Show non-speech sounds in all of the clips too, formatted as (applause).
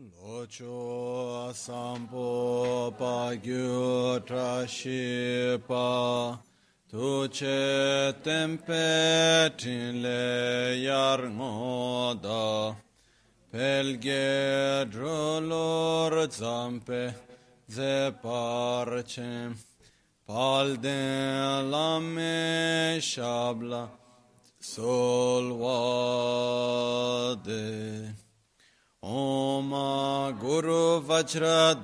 Locho sampo pa gyu trashi pa tu che tempe tin le yar ngoda pelge drolor zampe ze parche palde lame shabla solvade Om Guru Vajra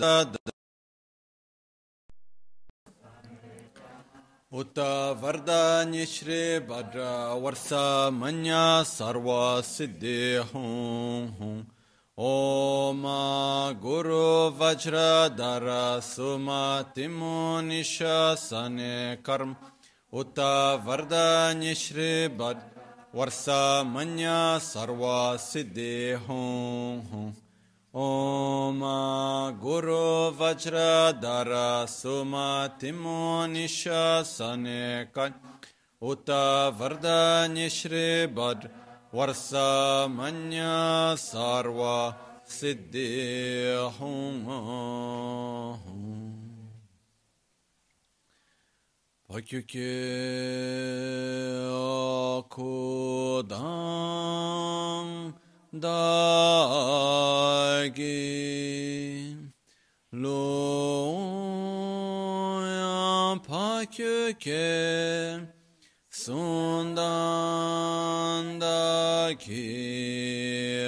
Uta Vardanya Shri Bhadra Varsa Manya Sarva Siddhi Hum Hum. Om Guru Vajra Dara Suma Timunisha Sane Karm Uta Vardanya Shri Bhadra वर्षा मन्या सर्वा सिद्धि हूँ हूँ ओम गुरु वज्र धर सुमतिमो निशने कन उत वरदान्य श्री भद्र वर्षा मन्या सर्वा सिद्धि हूँ Pakyuke akudam dagi loya pakyuke sundan dagi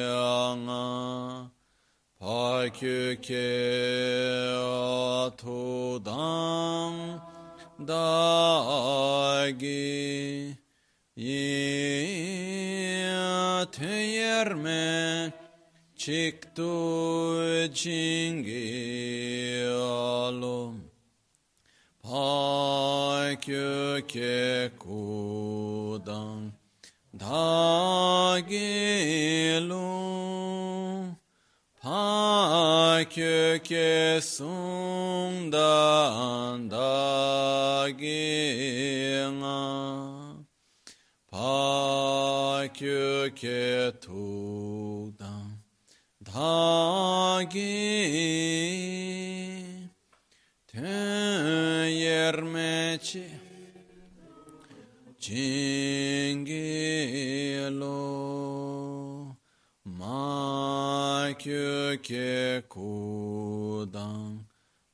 anga pakyuke atudam dagi yerme çıktı çingi alım. Paköke kudan dagi lum. Pakyöke sundan dagina pakyöke tudan dagi teyermeçi cingilo makyöke kudan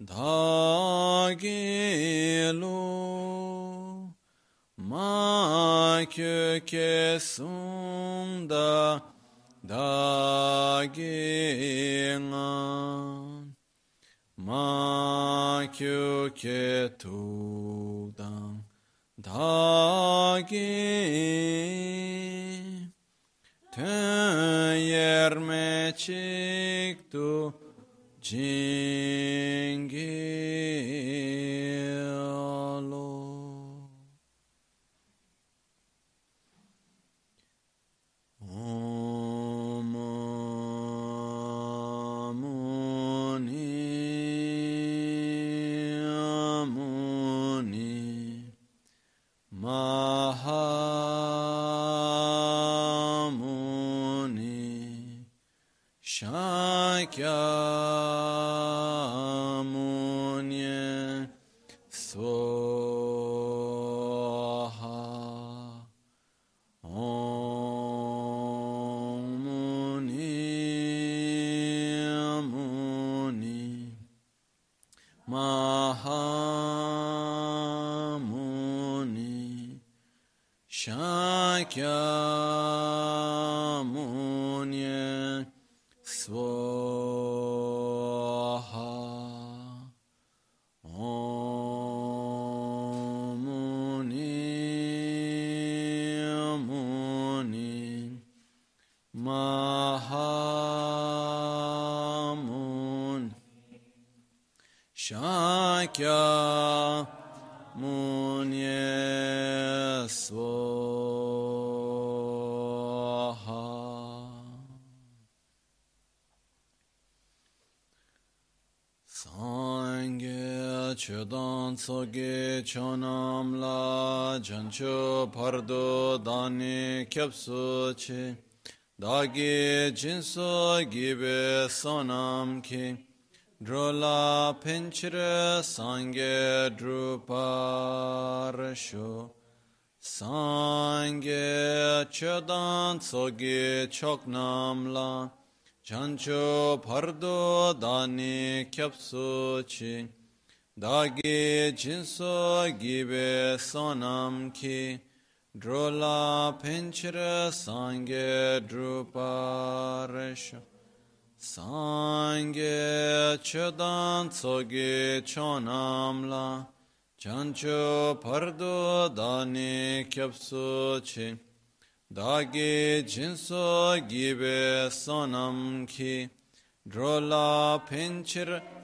dagilo makyöke sunda dagina makyöke tudan dagi teyerme çıktı cingilo Shakyamuni chudan sogi chonam la janchu pardo dani kyapsu chi dagi jinso gibe sonam ki drola pinchire sange drupar shu sange chudan sogi choknam la janchu pardo dani kyapsu chi dāgī jīnsō gībē sōnam kī, drōlā pēnchirā sāngē drūpā rēshō, sāngē chōdān tsōgī chōnam lā, chanchō pārdō dāni kyabsō chī, dāgī jīnsō gībē sōnam kī, drōlā pēnchirā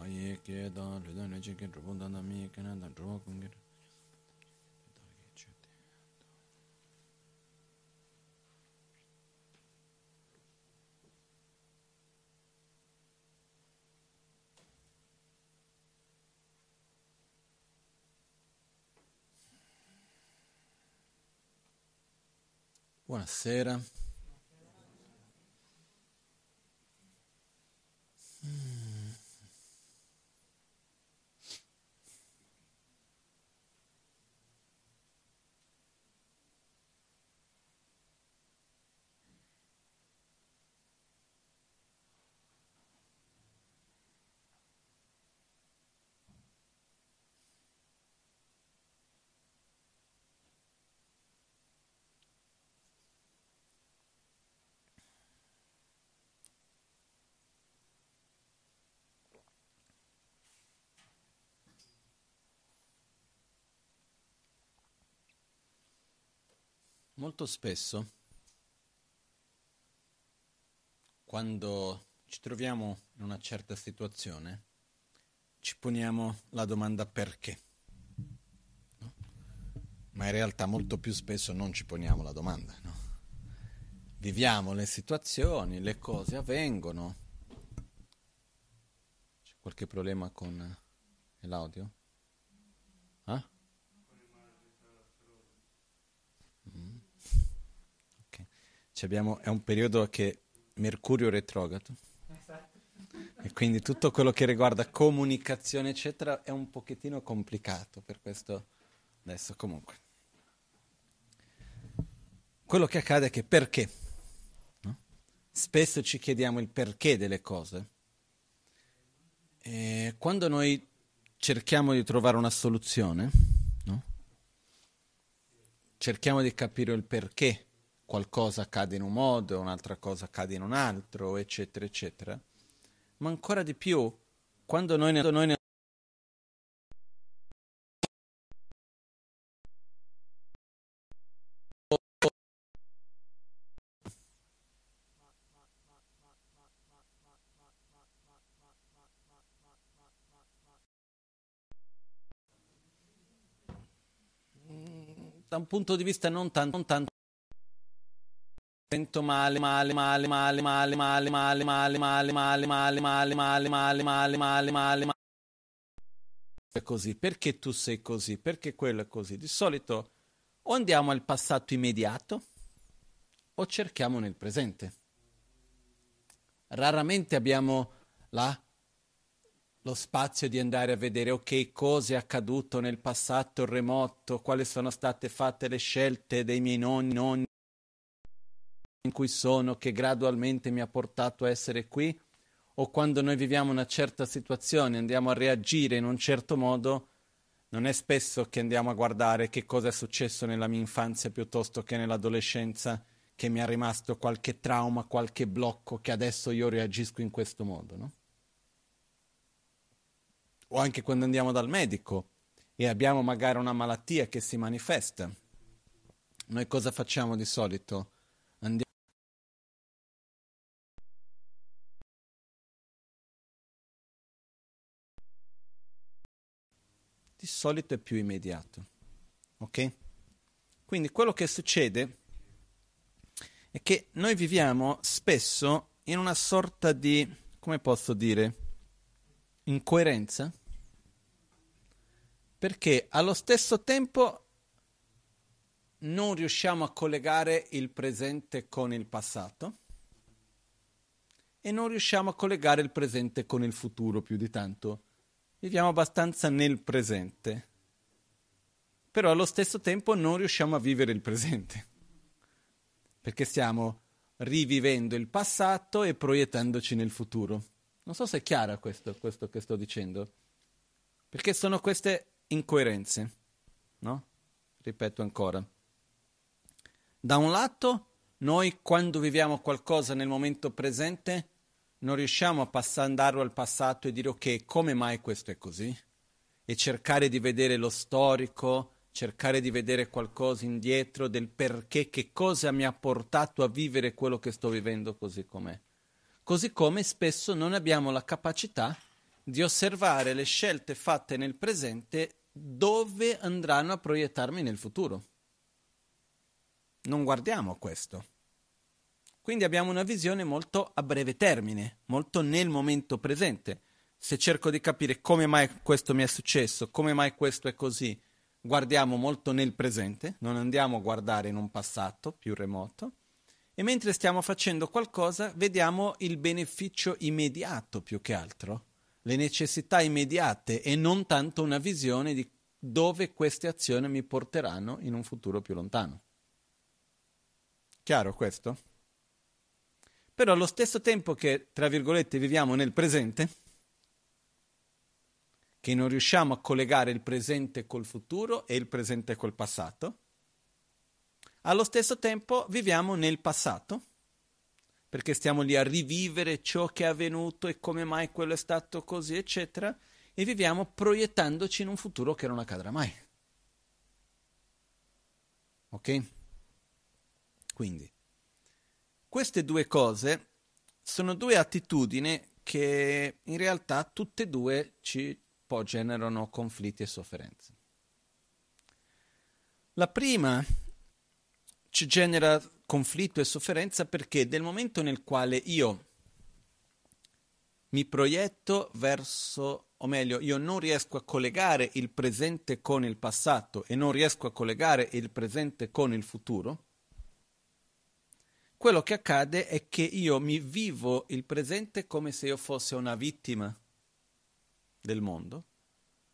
아예 깨다 르다네 제게 드본다나 미 캐나다 드로 공게 Buonasera. Mm. Molto spesso, quando ci troviamo in una certa situazione, ci poniamo la domanda perché. No? Ma in realtà molto più spesso non ci poniamo la domanda. No? Viviamo le situazioni, le cose avvengono. C'è qualche problema con l'audio? Ah? Abbiamo, è un periodo che Mercurio retrogrado. Esatto. E quindi tutto quello che riguarda comunicazione, eccetera, è un pochettino complicato. Per questo adesso comunque. Quello che accade è che perché? No? Spesso ci chiediamo il perché delle cose. E quando noi cerchiamo di trovare una soluzione, no? cerchiamo di capire il perché qualcosa accade in un modo, un'altra cosa accade in un altro, eccetera, eccetera. Ma ancora di più, quando noi ne, noi ne da un punto di vista non tanto, non tanto sento male, male, male, male, male, male, male, male, male, male, male, male, male, male, male, male, male, male. È così, perché tu sei così, perché quello è così. Di solito o andiamo al passato immediato o cerchiamo nel presente. Raramente abbiamo la, lo spazio di andare a vedere, ok, cosa è accaduto nel passato remoto, quali sono state fatte le scelte dei miei nonni, nonni in cui sono che gradualmente mi ha portato a essere qui, o quando noi viviamo una certa situazione, andiamo a reagire in un certo modo, non è spesso che andiamo a guardare che cosa è successo nella mia infanzia piuttosto che nell'adolescenza, che mi è rimasto qualche trauma, qualche blocco, che adesso io reagisco in questo modo, no? O anche quando andiamo dal medico e abbiamo magari una malattia che si manifesta. Noi cosa facciamo di solito? Di solito è più immediato. Ok? Quindi quello che succede è che noi viviamo spesso in una sorta di, come posso dire, incoerenza, perché allo stesso tempo non riusciamo a collegare il presente con il passato e non riusciamo a collegare il presente con il futuro più di tanto. Viviamo abbastanza nel presente, però allo stesso tempo non riusciamo a vivere il presente, perché stiamo rivivendo il passato e proiettandoci nel futuro. Non so se è chiaro questo, questo che sto dicendo, perché sono queste incoerenze, no? Ripeto ancora. Da un lato, noi quando viviamo qualcosa nel momento presente, non riusciamo a pass- andarlo al passato e dire ok, come mai questo è così? E cercare di vedere lo storico, cercare di vedere qualcosa indietro del perché, che cosa mi ha portato a vivere quello che sto vivendo così com'è. Così come spesso non abbiamo la capacità di osservare le scelte fatte nel presente dove andranno a proiettarmi nel futuro. Non guardiamo questo. Quindi abbiamo una visione molto a breve termine, molto nel momento presente. Se cerco di capire come mai questo mi è successo, come mai questo è così, guardiamo molto nel presente, non andiamo a guardare in un passato più remoto, e mentre stiamo facendo qualcosa vediamo il beneficio immediato più che altro, le necessità immediate e non tanto una visione di dove queste azioni mi porteranno in un futuro più lontano. Chiaro questo? Però allo stesso tempo che, tra virgolette, viviamo nel presente, che non riusciamo a collegare il presente col futuro e il presente col passato. Allo stesso tempo viviamo nel passato, perché stiamo lì a rivivere ciò che è avvenuto e come mai quello è stato così, eccetera, e viviamo proiettandoci in un futuro che non accadrà mai. Ok? Quindi, queste due cose sono due attitudini che in realtà tutte e due ci poi generano conflitti e sofferenze. La prima ci genera conflitto e sofferenza perché nel momento nel quale io mi proietto verso, o meglio, io non riesco a collegare il presente con il passato e non riesco a collegare il presente con il futuro, quello che accade è che io mi vivo il presente come se io fossi una vittima del mondo,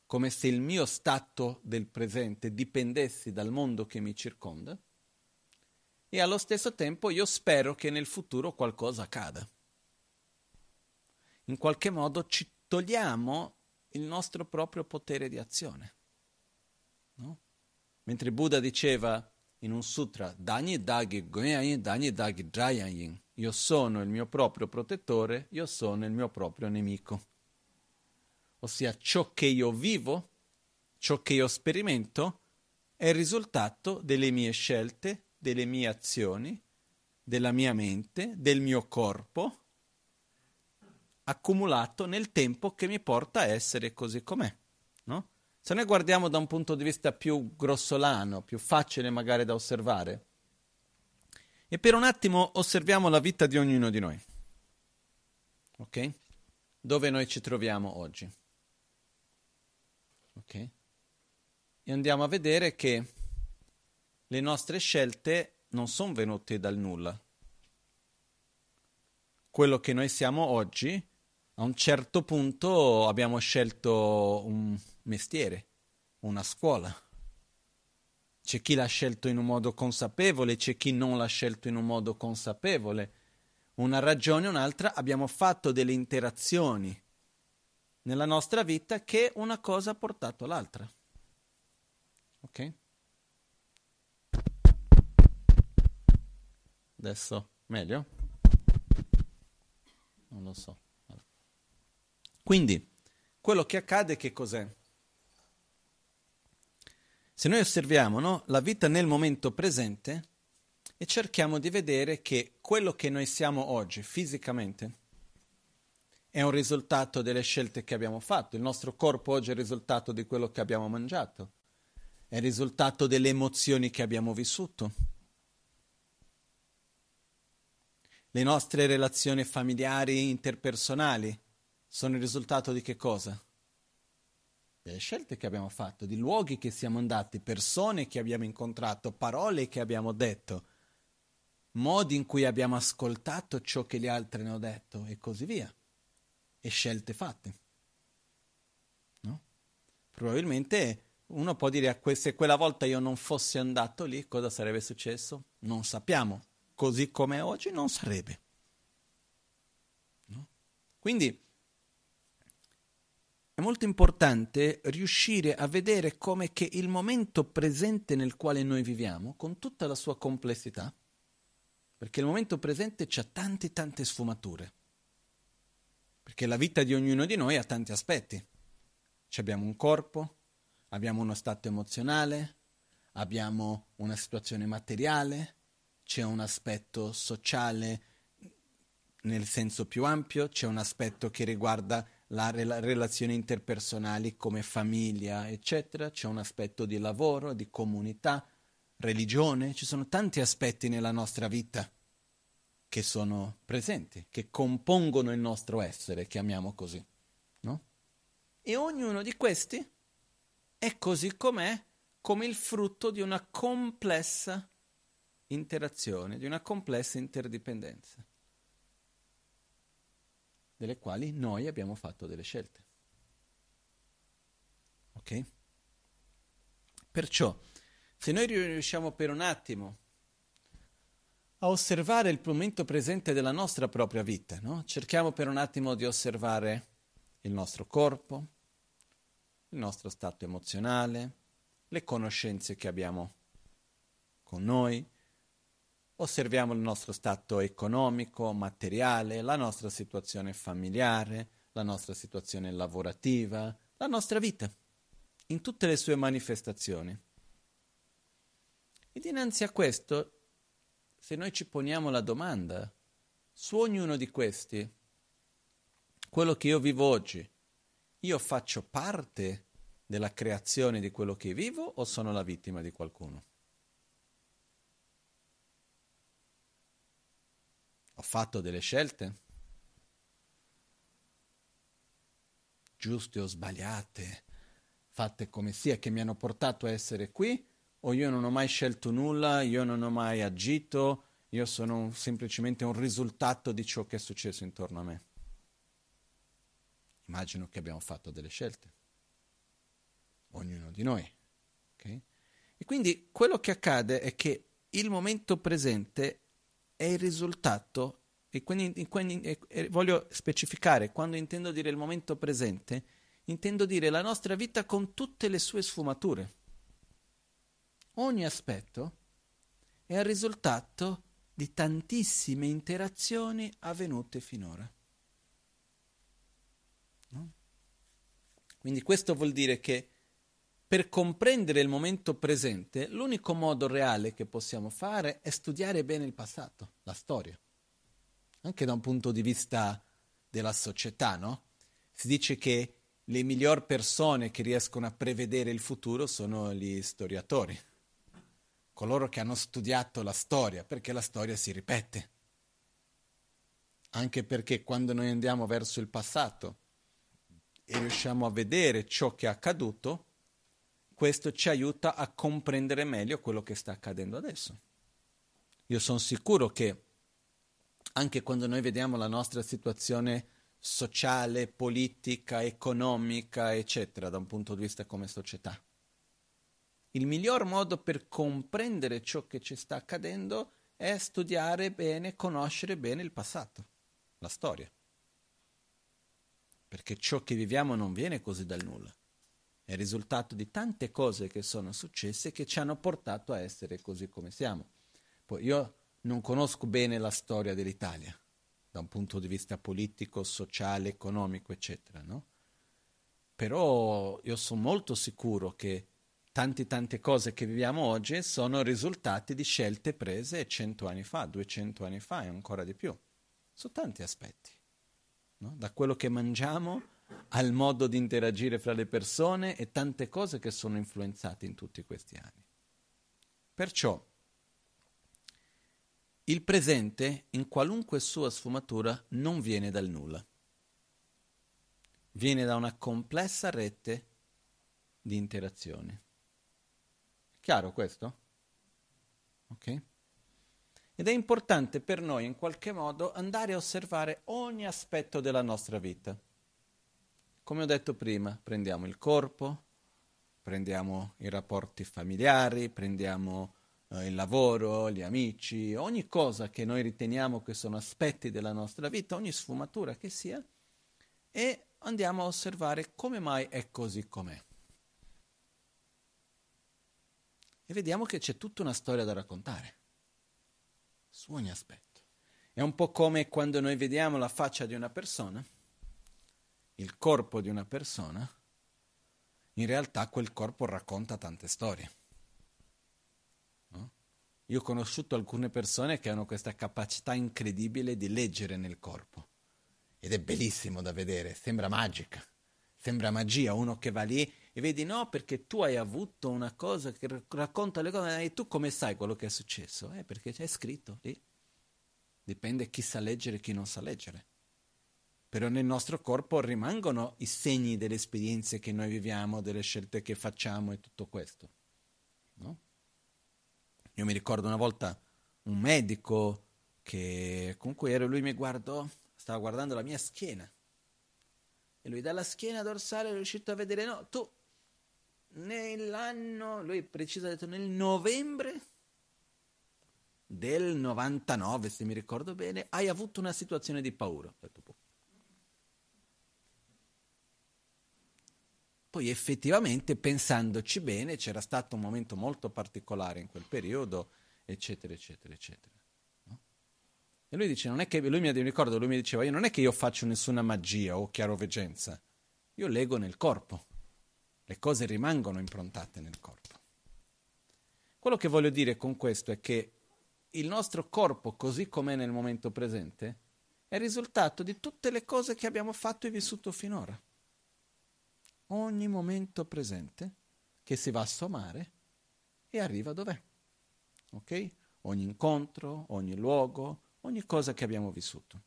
come se il mio stato del presente dipendesse dal mondo che mi circonda, e allo stesso tempo io spero che nel futuro qualcosa accada. In qualche modo ci togliamo il nostro proprio potere di azione. No? Mentre Buddha diceva in un sutra, io sono il mio proprio protettore, io sono il mio proprio nemico ossia ciò che io vivo, ciò che io sperimento, è il risultato delle mie scelte, delle mie azioni, della mia mente, del mio corpo, accumulato nel tempo che mi porta a essere così com'è. No? Se noi guardiamo da un punto di vista più grossolano, più facile magari da osservare, e per un attimo osserviamo la vita di ognuno di noi. Ok? Dove noi ci troviamo oggi. Ok? E andiamo a vedere che le nostre scelte non sono venute dal nulla. Quello che noi siamo oggi, a un certo punto abbiamo scelto un mestiere, una scuola. C'è chi l'ha scelto in un modo consapevole, c'è chi non l'ha scelto in un modo consapevole. Una ragione o un'altra abbiamo fatto delle interazioni nella nostra vita che una cosa ha portato all'altra. Ok? Adesso meglio? Non lo so. Quindi, quello che accade che cos'è? Se noi osserviamo no, la vita nel momento presente e cerchiamo di vedere che quello che noi siamo oggi fisicamente è un risultato delle scelte che abbiamo fatto. Il nostro corpo oggi è il risultato di quello che abbiamo mangiato, è il risultato delle emozioni che abbiamo vissuto. Le nostre relazioni familiari interpersonali sono il risultato di che cosa? Delle scelte che abbiamo fatto, di luoghi che siamo andati, persone che abbiamo incontrato, parole che abbiamo detto, modi in cui abbiamo ascoltato ciò che gli altri hanno detto e così via e scelte fatte. No? Probabilmente uno può dire se quella volta io non fossi andato lì, cosa sarebbe successo? Non sappiamo. Così come oggi non sarebbe. No? Quindi è molto importante riuscire a vedere come che il momento presente nel quale noi viviamo, con tutta la sua complessità, perché il momento presente ha tante tante sfumature perché la vita di ognuno di noi ha tanti aspetti. Ci abbiamo un corpo, abbiamo uno stato emozionale, abbiamo una situazione materiale, c'è un aspetto sociale nel senso più ampio, c'è un aspetto che riguarda le rela- relazioni interpersonali come famiglia, eccetera, c'è un aspetto di lavoro, di comunità, religione, ci sono tanti aspetti nella nostra vita che sono presenti, che compongono il nostro essere, chiamiamo così. No? E ognuno di questi è così com'è, come il frutto di una complessa interazione, di una complessa interdipendenza, delle quali noi abbiamo fatto delle scelte. Ok? Perciò, se noi riusciamo per un attimo a osservare il momento presente della nostra propria vita. No? Cerchiamo per un attimo di osservare il nostro corpo, il nostro stato emozionale, le conoscenze che abbiamo con noi, osserviamo il nostro stato economico, materiale, la nostra situazione familiare, la nostra situazione lavorativa, la nostra vita, in tutte le sue manifestazioni. E dinanzi a questo se noi ci poniamo la domanda su ognuno di questi, quello che io vivo oggi, io faccio parte della creazione di quello che vivo o sono la vittima di qualcuno? Fatto delle scelte? Giuste o sbagliate, fatte come sia, che mi hanno portato a essere qui o io non ho mai scelto nulla, io non ho mai agito, io sono semplicemente un risultato di ciò che è successo intorno a me. Immagino che abbiamo fatto delle scelte, ognuno di noi. Okay? E quindi quello che accade è che il momento presente è il risultato, e quindi, quindi e, voglio specificare, quando intendo dire il momento presente, intendo dire la nostra vita con tutte le sue sfumature ogni aspetto è il risultato di tantissime interazioni avvenute finora. No? Quindi questo vuol dire che per comprendere il momento presente, l'unico modo reale che possiamo fare è studiare bene il passato, la storia, anche da un punto di vista della società, no? Si dice che le migliori persone che riescono a prevedere il futuro sono gli storiatori coloro che hanno studiato la storia, perché la storia si ripete. Anche perché quando noi andiamo verso il passato e riusciamo a vedere ciò che è accaduto, questo ci aiuta a comprendere meglio quello che sta accadendo adesso. Io sono sicuro che anche quando noi vediamo la nostra situazione sociale, politica, economica, eccetera, da un punto di vista come società, il miglior modo per comprendere ciò che ci sta accadendo è studiare bene, conoscere bene il passato, la storia. Perché ciò che viviamo non viene così dal nulla. È il risultato di tante cose che sono successe che ci hanno portato a essere così come siamo. Poi io non conosco bene la storia dell'Italia, da un punto di vista politico, sociale, economico, eccetera, no? Però io sono molto sicuro che tante tante cose che viviamo oggi sono risultati di scelte prese cento anni fa, duecento anni fa e ancora di più, su tanti aspetti. no? da quello che mangiamo al modo di interagire fra le persone e tante cose che sono influenzate in tutti questi anni. Perciò il presente, in qualunque sua sfumatura, non viene dal nulla. Viene da una complessa rete di interazioni. Chiaro questo? Ok? Ed è importante per noi in qualche modo andare a osservare ogni aspetto della nostra vita. Come ho detto prima, prendiamo il corpo, prendiamo i rapporti familiari, prendiamo eh, il lavoro, gli amici, ogni cosa che noi riteniamo che sono aspetti della nostra vita, ogni sfumatura che sia, e andiamo a osservare come mai è così com'è. E vediamo che c'è tutta una storia da raccontare su ogni aspetto. È un po' come quando noi vediamo la faccia di una persona, il corpo di una persona, in realtà quel corpo racconta tante storie. No? Io ho conosciuto alcune persone che hanno questa capacità incredibile di leggere nel corpo ed è bellissimo da vedere, sembra magica, sembra magia, uno che va lì e vedi no perché tu hai avuto una cosa che racconta le cose e tu come sai quello che è successo? Eh, perché c'è scritto lì. Dipende chi sa leggere e chi non sa leggere. Però nel nostro corpo rimangono i segni delle esperienze che noi viviamo, delle scelte che facciamo e tutto questo. No? Io mi ricordo una volta un medico che comunque ero, lui mi guardò, stava guardando la mia schiena. E lui dalla schiena dorsale è riuscito a vedere, no, tu nell'anno, lui preciso ha detto nel novembre del 99, se mi ricordo bene, hai avuto una situazione di paura. Boh. Poi effettivamente, pensandoci bene, c'era stato un momento molto particolare in quel periodo, eccetera, eccetera, eccetera. No? E lui dice, non è che, lui mi ricordo, lui mi diceva, io non è che io faccio nessuna magia o chiaroveggenza, io leggo nel corpo. Le cose rimangono improntate nel corpo. Quello che voglio dire con questo è che il nostro corpo, così com'è nel momento presente, è il risultato di tutte le cose che abbiamo fatto e vissuto finora. Ogni momento presente che si va a sommare e arriva dov'è. Ok? Ogni incontro, ogni luogo, ogni cosa che abbiamo vissuto.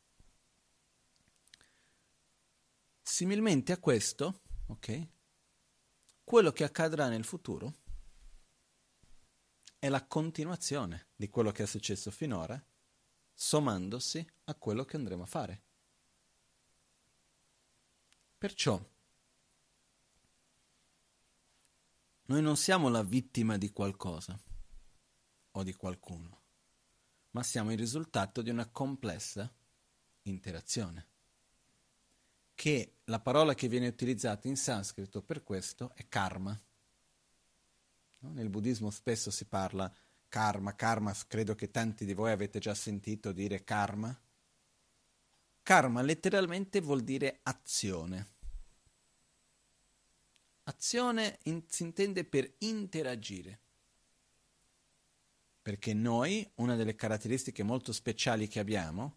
Similmente a questo, ok? quello che accadrà nel futuro è la continuazione di quello che è successo finora, sommandosi a quello che andremo a fare. Perciò noi non siamo la vittima di qualcosa o di qualcuno, ma siamo il risultato di una complessa interazione che la parola che viene utilizzata in sanscrito per questo è karma. No? Nel buddismo spesso si parla karma, karma, credo che tanti di voi avete già sentito dire karma. Karma letteralmente vuol dire azione. Azione in, si intende per interagire. Perché noi, una delle caratteristiche molto speciali che abbiamo,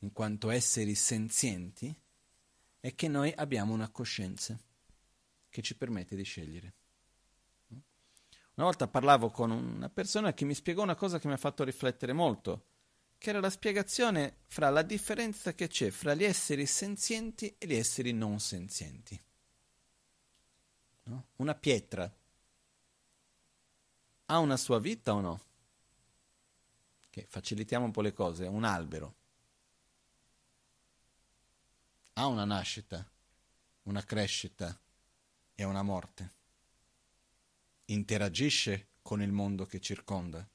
in quanto esseri senzienti, è che noi abbiamo una coscienza che ci permette di scegliere. Una volta parlavo con una persona che mi spiegò una cosa che mi ha fatto riflettere molto, che era la spiegazione fra la differenza che c'è fra gli esseri senzienti e gli esseri non senzienti. No? Una pietra ha una sua vita o no? Che facilitiamo un po' le cose, un albero ha una nascita, una crescita e una morte. Interagisce con il mondo che circonda.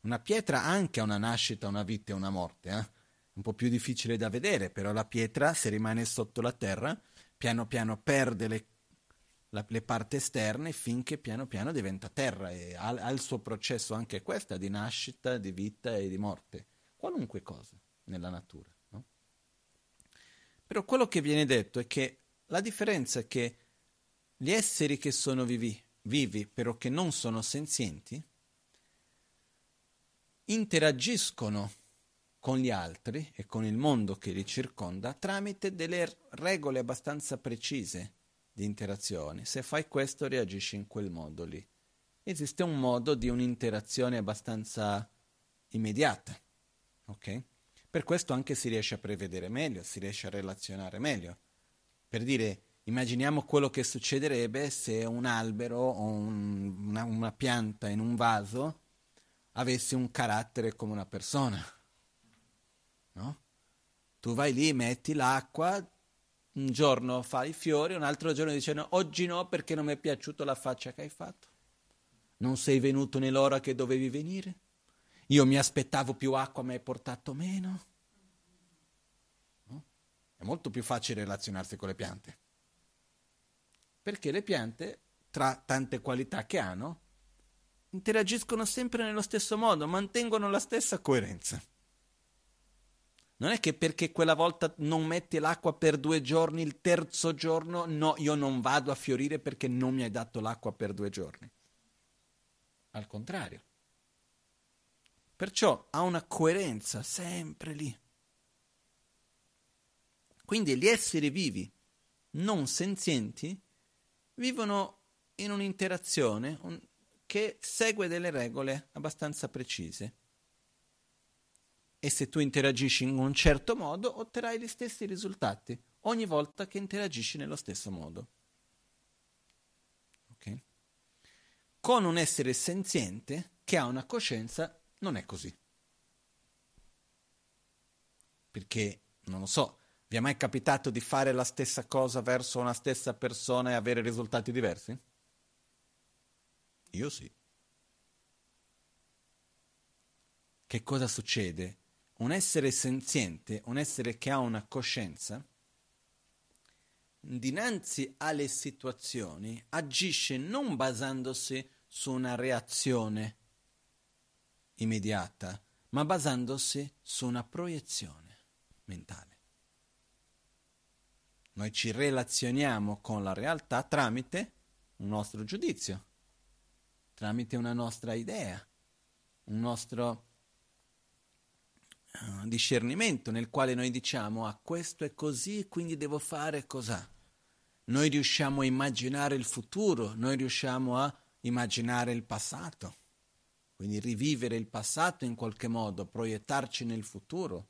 Una pietra anche ha una nascita, una vita e una morte. Eh? Un po' più difficile da vedere, però la pietra, se rimane sotto la terra, piano piano perde le, la, le parti esterne finché piano piano diventa terra e ha, ha il suo processo anche questa di nascita, di vita e di morte. Qualunque cosa nella natura. Però quello che viene detto è che la differenza è che gli esseri che sono vivi, vivi però che non sono senzienti, interagiscono con gli altri e con il mondo che li circonda tramite delle regole abbastanza precise di interazione. Se fai questo reagisci in quel modo lì. Esiste un modo di un'interazione abbastanza immediata, ok? Per questo anche si riesce a prevedere meglio, si riesce a relazionare meglio. Per dire, immaginiamo quello che succederebbe se un albero o un, una, una pianta in un vaso avesse un carattere come una persona no? Tu vai lì, metti l'acqua, un giorno fai i fiori, un altro giorno dici no, oggi no perché non mi è piaciuta la faccia che hai fatto. Non sei venuto nell'ora che dovevi venire? Io mi aspettavo più acqua, ma hai portato meno. No? È molto più facile relazionarsi con le piante. Perché le piante, tra tante qualità che hanno, interagiscono sempre nello stesso modo, mantengono la stessa coerenza. Non è che perché quella volta non metti l'acqua per due giorni, il terzo giorno, no, io non vado a fiorire perché non mi hai dato l'acqua per due giorni. Al contrario. Perciò ha una coerenza sempre lì. Quindi gli esseri vivi, non senzienti, vivono in un'interazione che segue delle regole abbastanza precise e se tu interagisci in un certo modo otterrai gli stessi risultati ogni volta che interagisci nello stesso modo. Okay? Con un essere senziente che ha una coscienza non è così. Perché, non lo so, vi è mai capitato di fare la stessa cosa verso una stessa persona e avere risultati diversi? Io sì. Che cosa succede? Un essere senziente, un essere che ha una coscienza, dinanzi alle situazioni agisce non basandosi su una reazione immediata, ma basandosi su una proiezione mentale. Noi ci relazioniamo con la realtà tramite un nostro giudizio, tramite una nostra idea, un nostro discernimento nel quale noi diciamo ah questo è così quindi devo fare cos'ha. Noi riusciamo a immaginare il futuro, noi riusciamo a immaginare il passato, quindi rivivere il passato in qualche modo, proiettarci nel futuro.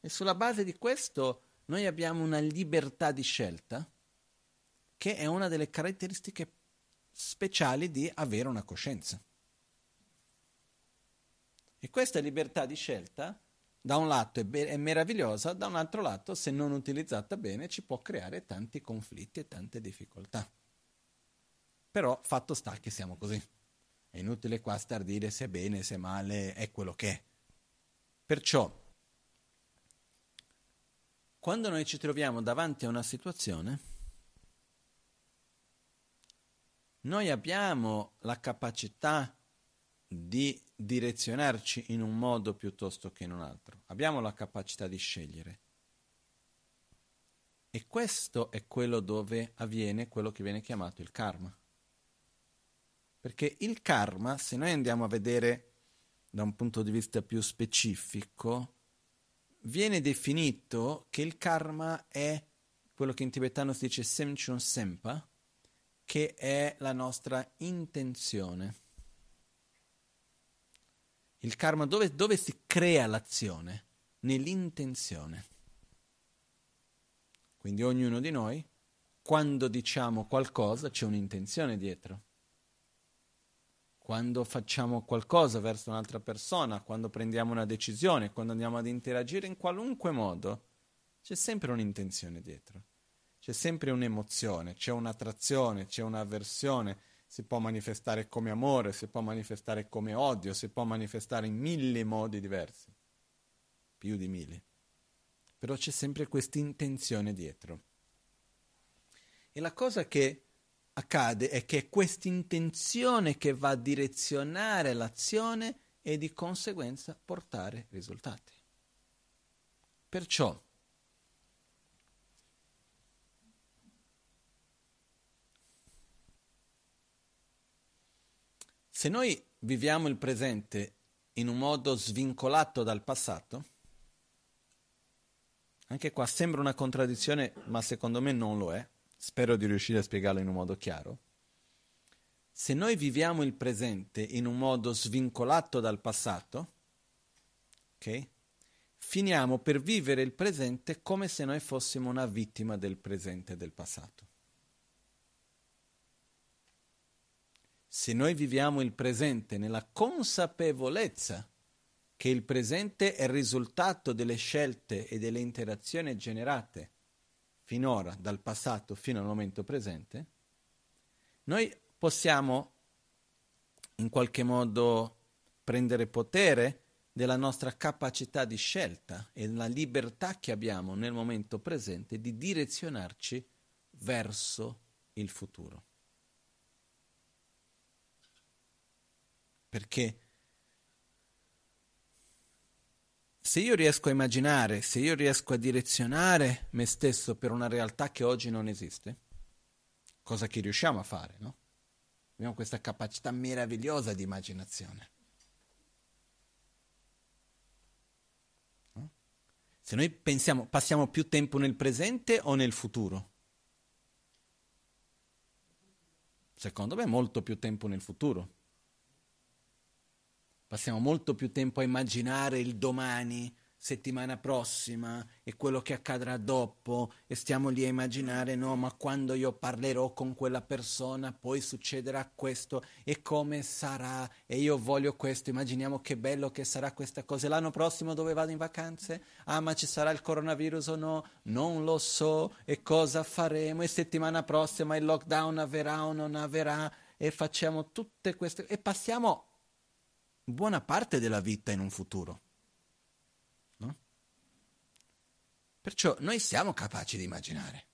E sulla base di questo noi abbiamo una libertà di scelta che è una delle caratteristiche speciali di avere una coscienza. E questa libertà di scelta, da un lato è, be- è meravigliosa, da un altro lato, se non utilizzata bene, ci può creare tanti conflitti e tante difficoltà. Però fatto sta che siamo così. È inutile qua star dire se è bene, se è male, è quello che è. Perciò, quando noi ci troviamo davanti a una situazione, noi abbiamo la capacità di direzionarci in un modo piuttosto che in un altro. Abbiamo la capacità di scegliere. E questo è quello dove avviene quello che viene chiamato il karma. Perché il karma, se noi andiamo a vedere da un punto di vista più specifico, viene definito che il karma è quello che in tibetano si dice semchun sempa, che è la nostra intenzione. Il karma dove, dove si crea l'azione? Nell'intenzione. Quindi ognuno di noi, quando diciamo qualcosa, c'è un'intenzione dietro. Quando facciamo qualcosa verso un'altra persona, quando prendiamo una decisione, quando andiamo ad interagire in qualunque modo, c'è sempre un'intenzione dietro. C'è sempre un'emozione, c'è un'attrazione, c'è un'avversione, si può manifestare come amore, si può manifestare come odio, si può manifestare in mille modi diversi, più di mille. Però c'è sempre questa intenzione dietro. E la cosa che accade è che è questa intenzione che va a direzionare l'azione e di conseguenza portare risultati. Perciò Se noi viviamo il presente in un modo svincolato dal passato? Anche qua sembra una contraddizione, ma secondo me non lo è. Spero di riuscire a spiegarlo in un modo chiaro. Se noi viviamo il presente in un modo svincolato dal passato, ok? Finiamo per vivere il presente come se noi fossimo una vittima del presente e del passato. Se noi viviamo il presente nella consapevolezza che il presente è il risultato delle scelte e delle interazioni generate finora, dal passato fino al momento presente, noi possiamo in qualche modo prendere potere della nostra capacità di scelta e della libertà che abbiamo nel momento presente di direzionarci verso il futuro. Perché se io riesco a immaginare, se io riesco a direzionare me stesso per una realtà che oggi non esiste, cosa che riusciamo a fare, no? Abbiamo questa capacità meravigliosa di immaginazione. Se noi pensiamo, passiamo più tempo nel presente o nel futuro? Secondo me molto più tempo nel futuro. Passiamo molto più tempo a immaginare il domani, settimana prossima e quello che accadrà dopo e stiamo lì a immaginare no ma quando io parlerò con quella persona poi succederà questo e come sarà e io voglio questo. Immaginiamo che bello che sarà questa cosa. L'anno prossimo dove vado in vacanze? Ah ma ci sarà il coronavirus o no? Non lo so. E cosa faremo? E settimana prossima il lockdown avverrà o non avverrà? E facciamo tutte queste e passiamo buona parte della vita in un futuro. No? Perciò noi siamo capaci di immaginare.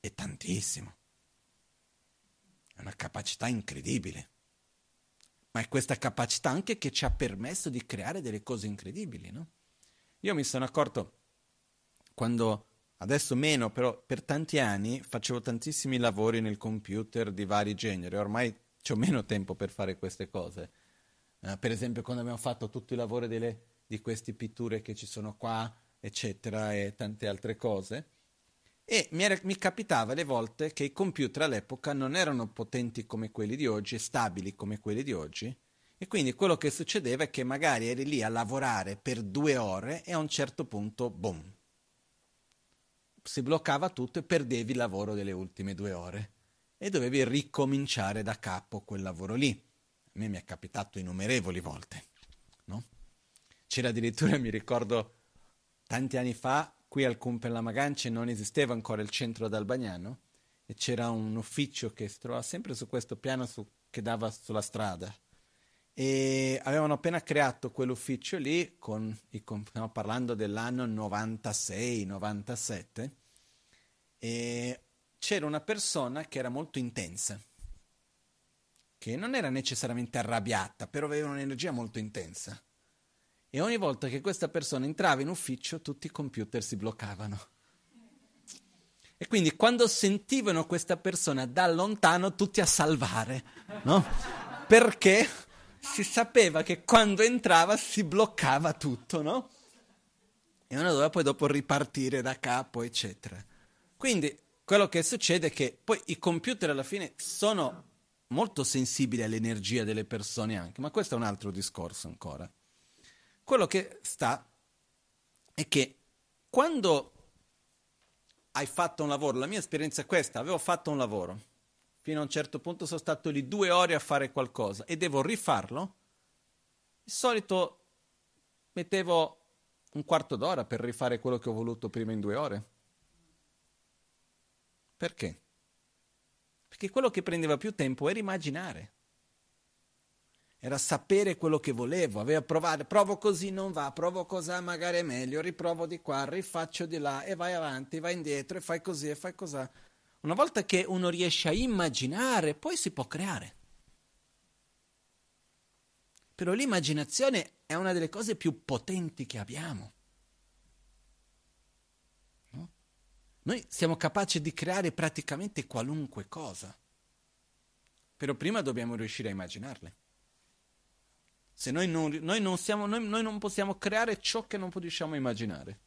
E tantissimo. È una capacità incredibile. Ma è questa capacità anche che ci ha permesso di creare delle cose incredibili, no? Io mi sono accorto quando, adesso meno, però per tanti anni facevo tantissimi lavori nel computer di vari generi, ormai ho meno tempo per fare queste cose Uh, per esempio quando abbiamo fatto tutto il lavoro delle, di queste pitture che ci sono qua, eccetera, e tante altre cose. E mi, era, mi capitava le volte che i computer all'epoca non erano potenti come quelli di oggi, stabili come quelli di oggi, e quindi quello che succedeva è che magari eri lì a lavorare per due ore e a un certo punto, boom, si bloccava tutto e perdevi il lavoro delle ultime due ore e dovevi ricominciare da capo quel lavoro lì. A me mi è capitato innumerevoli volte, no? C'era addirittura, mi ricordo, tanti anni fa, qui al Cumpel Magance non esisteva ancora il centro d'Albagnano e c'era un ufficio che si trovava sempre su questo piano su, che dava sulla strada e avevano appena creato quell'ufficio lì con, stiamo parlando dell'anno 96-97 e c'era una persona che era molto intensa che non era necessariamente arrabbiata, però aveva un'energia molto intensa. E ogni volta che questa persona entrava in ufficio, tutti i computer si bloccavano. E quindi quando sentivano questa persona da lontano, tutti a salvare, no? Perché si sapeva che quando entrava si bloccava tutto, no? E uno doveva poi dopo ripartire da capo, eccetera. Quindi quello che succede è che poi i computer alla fine sono molto sensibile all'energia delle persone anche, ma questo è un altro discorso ancora. Quello che sta è che quando hai fatto un lavoro, la mia esperienza è questa, avevo fatto un lavoro, fino a un certo punto sono stato lì due ore a fare qualcosa e devo rifarlo, di solito mettevo un quarto d'ora per rifare quello che ho voluto prima in due ore. Perché? Perché quello che prendeva più tempo era immaginare. Era sapere quello che volevo, aveva provato, provo così non va, provo così magari è meglio, riprovo di qua, rifaccio di là e vai avanti, vai indietro e fai così e fai così. Una volta che uno riesce a immaginare, poi si può creare. Però l'immaginazione è una delle cose più potenti che abbiamo. Noi siamo capaci di creare praticamente qualunque cosa, però prima dobbiamo riuscire a immaginarle. Se noi non, noi non, siamo, noi, noi non possiamo creare ciò che non possiamo immaginare.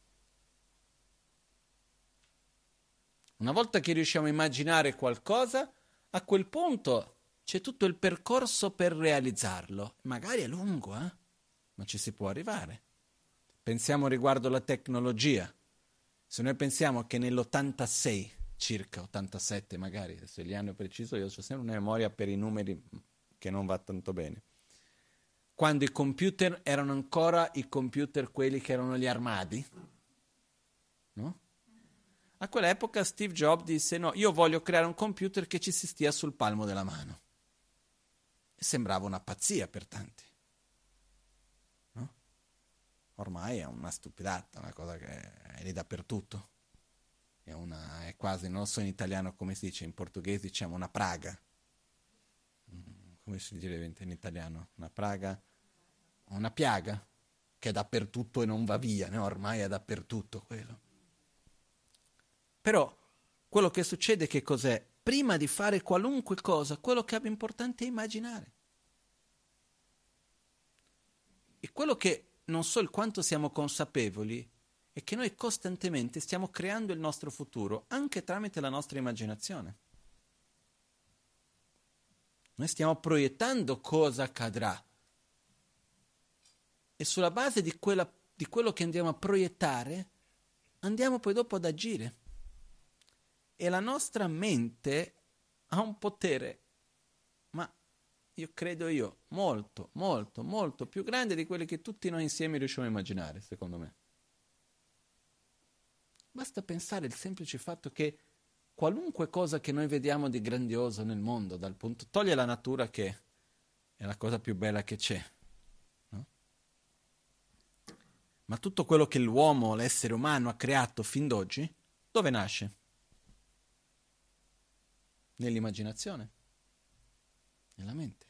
Una volta che riusciamo a immaginare qualcosa, a quel punto c'è tutto il percorso per realizzarlo. Magari è lungo, eh? ma ci si può arrivare. Pensiamo riguardo la tecnologia. Se noi pensiamo che nell'86, circa 87 magari, adesso gli anni preciso, io ho sempre una memoria per i numeri che non va tanto bene. Quando i computer erano ancora i computer quelli che erano gli armadi, no? A quell'epoca Steve Jobs disse no, io voglio creare un computer che ci si stia sul palmo della mano. E sembrava una pazzia per tanti. Ormai è una stupidata, una cosa che è lì dappertutto. È, una, è quasi, non so in italiano come si dice, in portoghese diciamo una praga. Mm, come si direbbe in italiano? Una praga? Una piaga che è dappertutto e non va via, no? ormai è dappertutto quello. Però quello che succede che cos'è? Prima di fare qualunque cosa, quello che è importante è immaginare. E quello che non so il quanto siamo consapevoli è che noi costantemente stiamo creando il nostro futuro anche tramite la nostra immaginazione. Noi stiamo proiettando cosa accadrà. E sulla base di, quella, di quello che andiamo a proiettare, andiamo poi dopo ad agire. E la nostra mente ha un potere, io credo io, molto, molto, molto più grande di quelli che tutti noi insieme riusciamo a immaginare, secondo me. Basta pensare al semplice fatto che qualunque cosa che noi vediamo di grandioso nel mondo, dal punto, toglie la natura che è la cosa più bella che c'è, no? ma tutto quello che l'uomo, l'essere umano ha creato fin d'oggi, dove nasce? Nell'immaginazione, nella mente.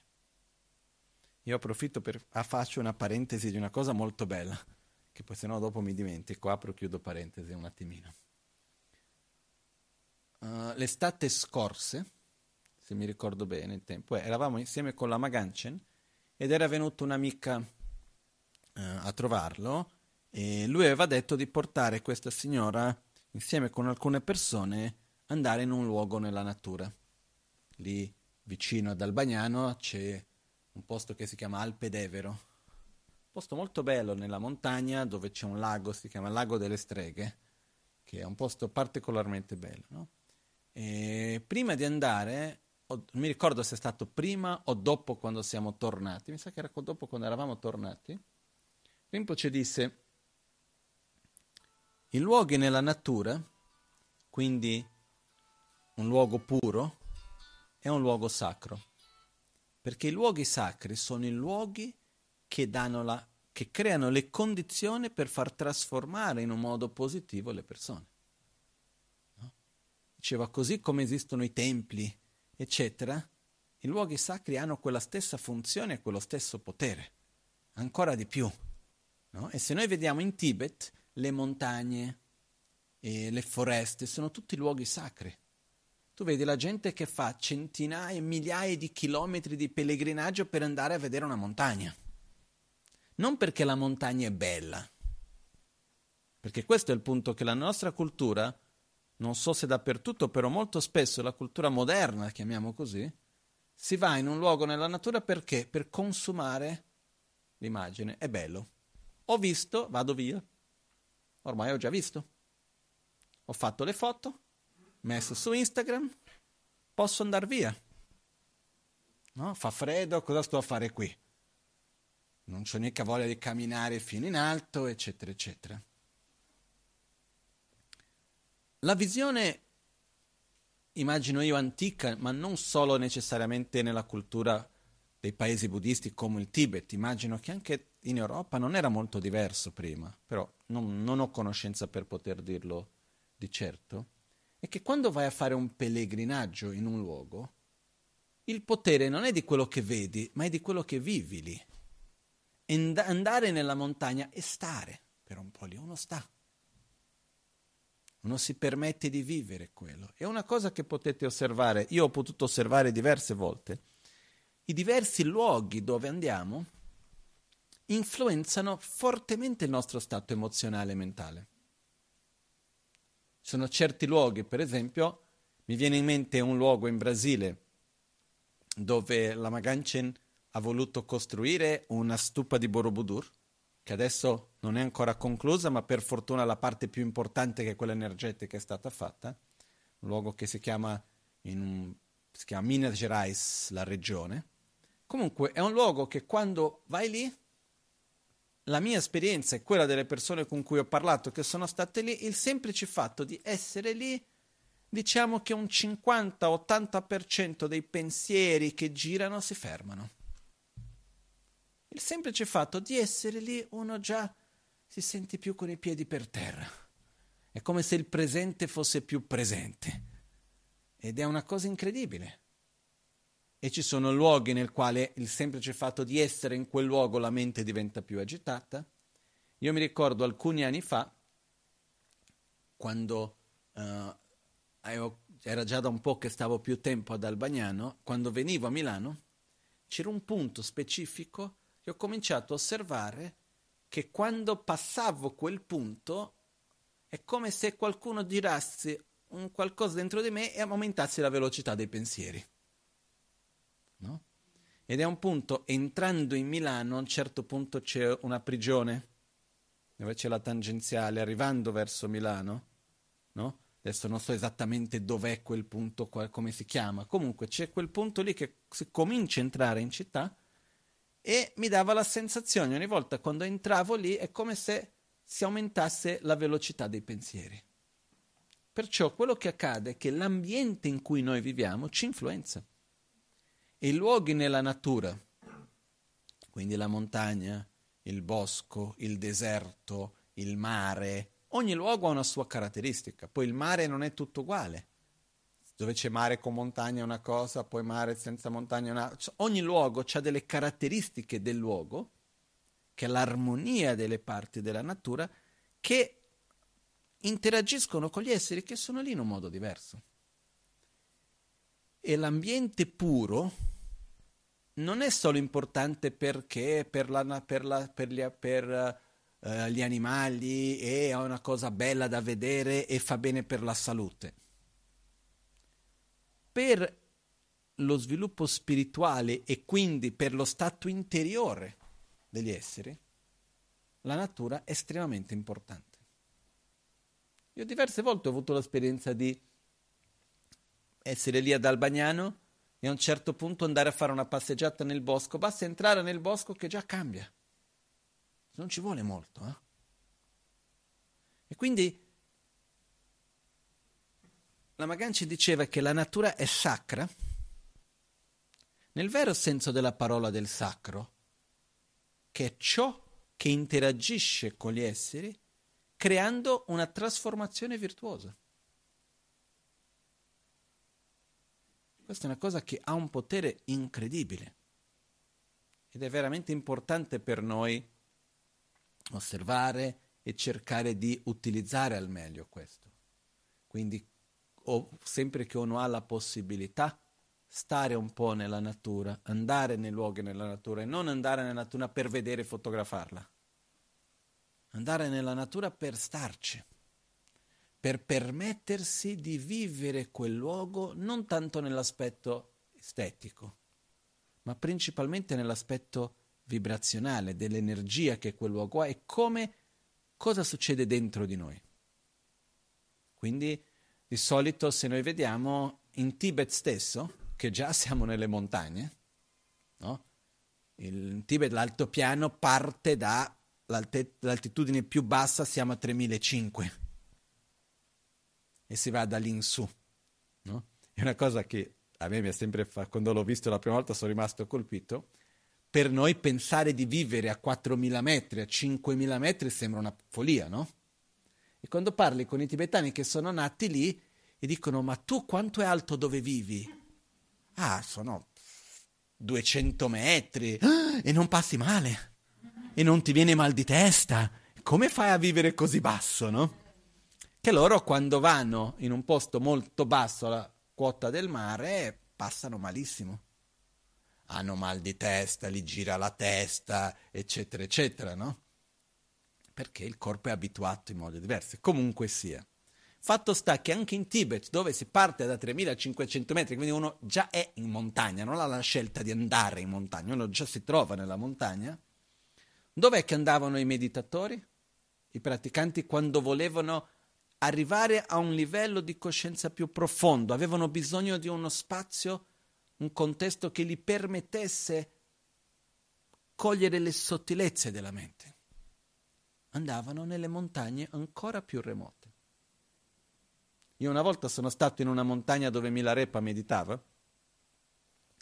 Io approfitto per ah, faccio una parentesi di una cosa molto bella, che poi se no dopo mi dimentico, apro e chiudo parentesi un attimino. Uh, l'estate scorse, se mi ricordo bene il tempo, eh, eravamo insieme con la Maganchen ed era venuta un'amica uh, a trovarlo e lui aveva detto di portare questa signora insieme con alcune persone andare in un luogo nella natura. Lì vicino ad Albagnano c'è un posto che si chiama Alpe d'Evero, un posto molto bello nella montagna dove c'è un lago, si chiama Lago delle Streghe, che è un posto particolarmente bello. No? Prima di andare, non mi ricordo se è stato prima o dopo quando siamo tornati, mi sa che era dopo quando eravamo tornati, Rinpoche disse, i luoghi nella natura, quindi un luogo puro, è un luogo sacro. Perché i luoghi sacri sono i luoghi che, la, che creano le condizioni per far trasformare in un modo positivo le persone. No? Diceva così come esistono i templi, eccetera, i luoghi sacri hanno quella stessa funzione e quello stesso potere, ancora di più. No? E se noi vediamo in Tibet le montagne e le foreste sono tutti luoghi sacri tu vedi la gente che fa centinaia, migliaia di chilometri di pellegrinaggio per andare a vedere una montagna. Non perché la montagna è bella, perché questo è il punto che la nostra cultura, non so se dappertutto, però molto spesso la cultura moderna, chiamiamo così, si va in un luogo nella natura perché? Per consumare l'immagine. È bello. Ho visto, vado via. Ormai ho già visto. Ho fatto le foto, messo su Instagram, posso andare via. No? Fa freddo, cosa sto a fare qui? Non c'ho mica voglia di camminare fino in alto, eccetera, eccetera. La visione, immagino io, antica, ma non solo necessariamente nella cultura dei paesi buddisti come il Tibet, immagino che anche in Europa non era molto diverso prima, però non, non ho conoscenza per poter dirlo di certo è che quando vai a fare un pellegrinaggio in un luogo, il potere non è di quello che vedi, ma è di quello che vivi lì. And- andare nella montagna e stare per un po' lì, uno sta. Uno si permette di vivere quello. È una cosa che potete osservare, io ho potuto osservare diverse volte. I diversi luoghi dove andiamo influenzano fortemente il nostro stato emozionale e mentale. Sono certi luoghi, per esempio, mi viene in mente un luogo in Brasile dove la Maganchen ha voluto costruire una stupa di Borobudur, che adesso non è ancora conclusa, ma per fortuna la parte più importante che è quella energetica è stata fatta, un luogo che si chiama, un, si chiama Minas Gerais, la regione. Comunque è un luogo che quando vai lì la mia esperienza e quella delle persone con cui ho parlato che sono state lì, il semplice fatto di essere lì, diciamo che un 50-80% dei pensieri che girano si fermano. Il semplice fatto di essere lì, uno già si sente più con i piedi per terra. È come se il presente fosse più presente. Ed è una cosa incredibile e ci sono luoghi nel quale il semplice fatto di essere in quel luogo la mente diventa più agitata. Io mi ricordo alcuni anni fa, quando uh, era già da un po' che stavo più tempo ad Albagnano, quando venivo a Milano, c'era un punto specifico che ho cominciato a osservare che quando passavo quel punto è come se qualcuno girasse un qualcosa dentro di me e aumentasse la velocità dei pensieri no? Ed è un punto, entrando in Milano, a un certo punto c'è una prigione, dove c'è la tangenziale, arrivando verso Milano, no? Adesso non so esattamente dov'è quel punto, come si chiama. Comunque c'è quel punto lì che si comincia a entrare in città e mi dava la sensazione, ogni volta quando entravo lì, è come se si aumentasse la velocità dei pensieri. Perciò quello che accade è che l'ambiente in cui noi viviamo ci influenza i luoghi nella natura, quindi la montagna, il bosco, il deserto, il mare, ogni luogo ha una sua caratteristica, poi il mare non è tutto uguale. Dove c'è mare con montagna è una cosa, poi mare senza montagna è una... Ogni luogo ha delle caratteristiche del luogo, che è l'armonia delle parti della natura, che interagiscono con gli esseri che sono lì in un modo diverso. E l'ambiente puro non è solo importante perché per, la, per, la, per, gli, per uh, gli animali è una cosa bella da vedere e fa bene per la salute. Per lo sviluppo spirituale e quindi per lo stato interiore degli esseri, la natura è estremamente importante. Io diverse volte ho avuto l'esperienza di essere lì ad Albagnano e a un certo punto andare a fare una passeggiata nel bosco. Basta entrare nel bosco che già cambia. Non ci vuole molto. Eh? E quindi la Magan ci diceva che la natura è sacra, nel vero senso della parola del sacro, che è ciò che interagisce con gli esseri creando una trasformazione virtuosa. Questa è una cosa che ha un potere incredibile ed è veramente importante per noi osservare e cercare di utilizzare al meglio questo. Quindi o, sempre che uno ha la possibilità, stare un po' nella natura, andare nei luoghi nella natura e non andare nella natura per vedere e fotografarla. Andare nella natura per starci per permettersi di vivere quel luogo non tanto nell'aspetto estetico, ma principalmente nell'aspetto vibrazionale, dell'energia che quel luogo ha e come cosa succede dentro di noi. Quindi di solito se noi vediamo in Tibet stesso, che già (laughs) siamo nelle montagne, no? in Tibet l'altopiano parte dall'altitudine più bassa, siamo a 3500 e si va da lì in su. No? È una cosa che a me mi ha sempre fatto, quando l'ho visto la prima volta sono rimasto colpito. Per noi pensare di vivere a 4.000 metri, a 5.000 metri sembra una follia, no? E quando parli con i tibetani che sono nati lì e dicono ma tu quanto è alto dove vivi? Ah, sono 200 metri e non passi male e non ti viene mal di testa. Come fai a vivere così basso, no? Che loro quando vanno in un posto molto basso alla quota del mare passano malissimo. hanno mal di testa, gli gira la testa, eccetera, eccetera, no? Perché il corpo è abituato in modo diverso. Comunque sia. Fatto sta che anche in Tibet, dove si parte da 3500 metri, quindi uno già è in montagna, non ha la scelta di andare in montagna, uno già si trova nella montagna, dov'è che andavano i meditatori? I praticanti quando volevano arrivare a un livello di coscienza più profondo, avevano bisogno di uno spazio, un contesto che gli permettesse cogliere le sottilezze della mente. Andavano nelle montagne ancora più remote. Io una volta sono stato in una montagna dove Milarepa meditava,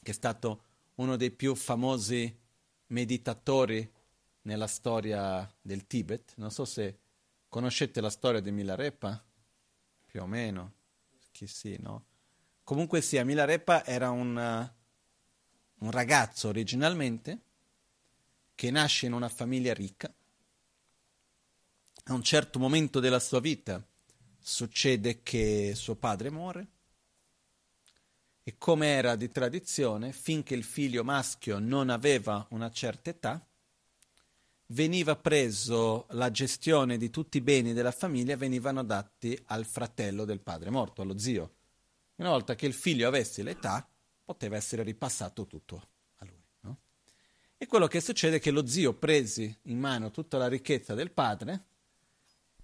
che è stato uno dei più famosi meditatori nella storia del Tibet. Non so se conoscete la storia di Milarepa, più o meno, chi sì, no? Comunque sia, Milarepa era un, uh, un ragazzo originalmente che nasce in una famiglia ricca. A un certo momento della sua vita succede che suo padre muore e come era di tradizione, finché il figlio maschio non aveva una certa età, veniva preso la gestione di tutti i beni della famiglia venivano dati al fratello del padre morto, allo zio. Una volta che il figlio avesse l'età, poteva essere ripassato tutto a lui. No? E quello che succede è che lo zio presi in mano tutta la ricchezza del padre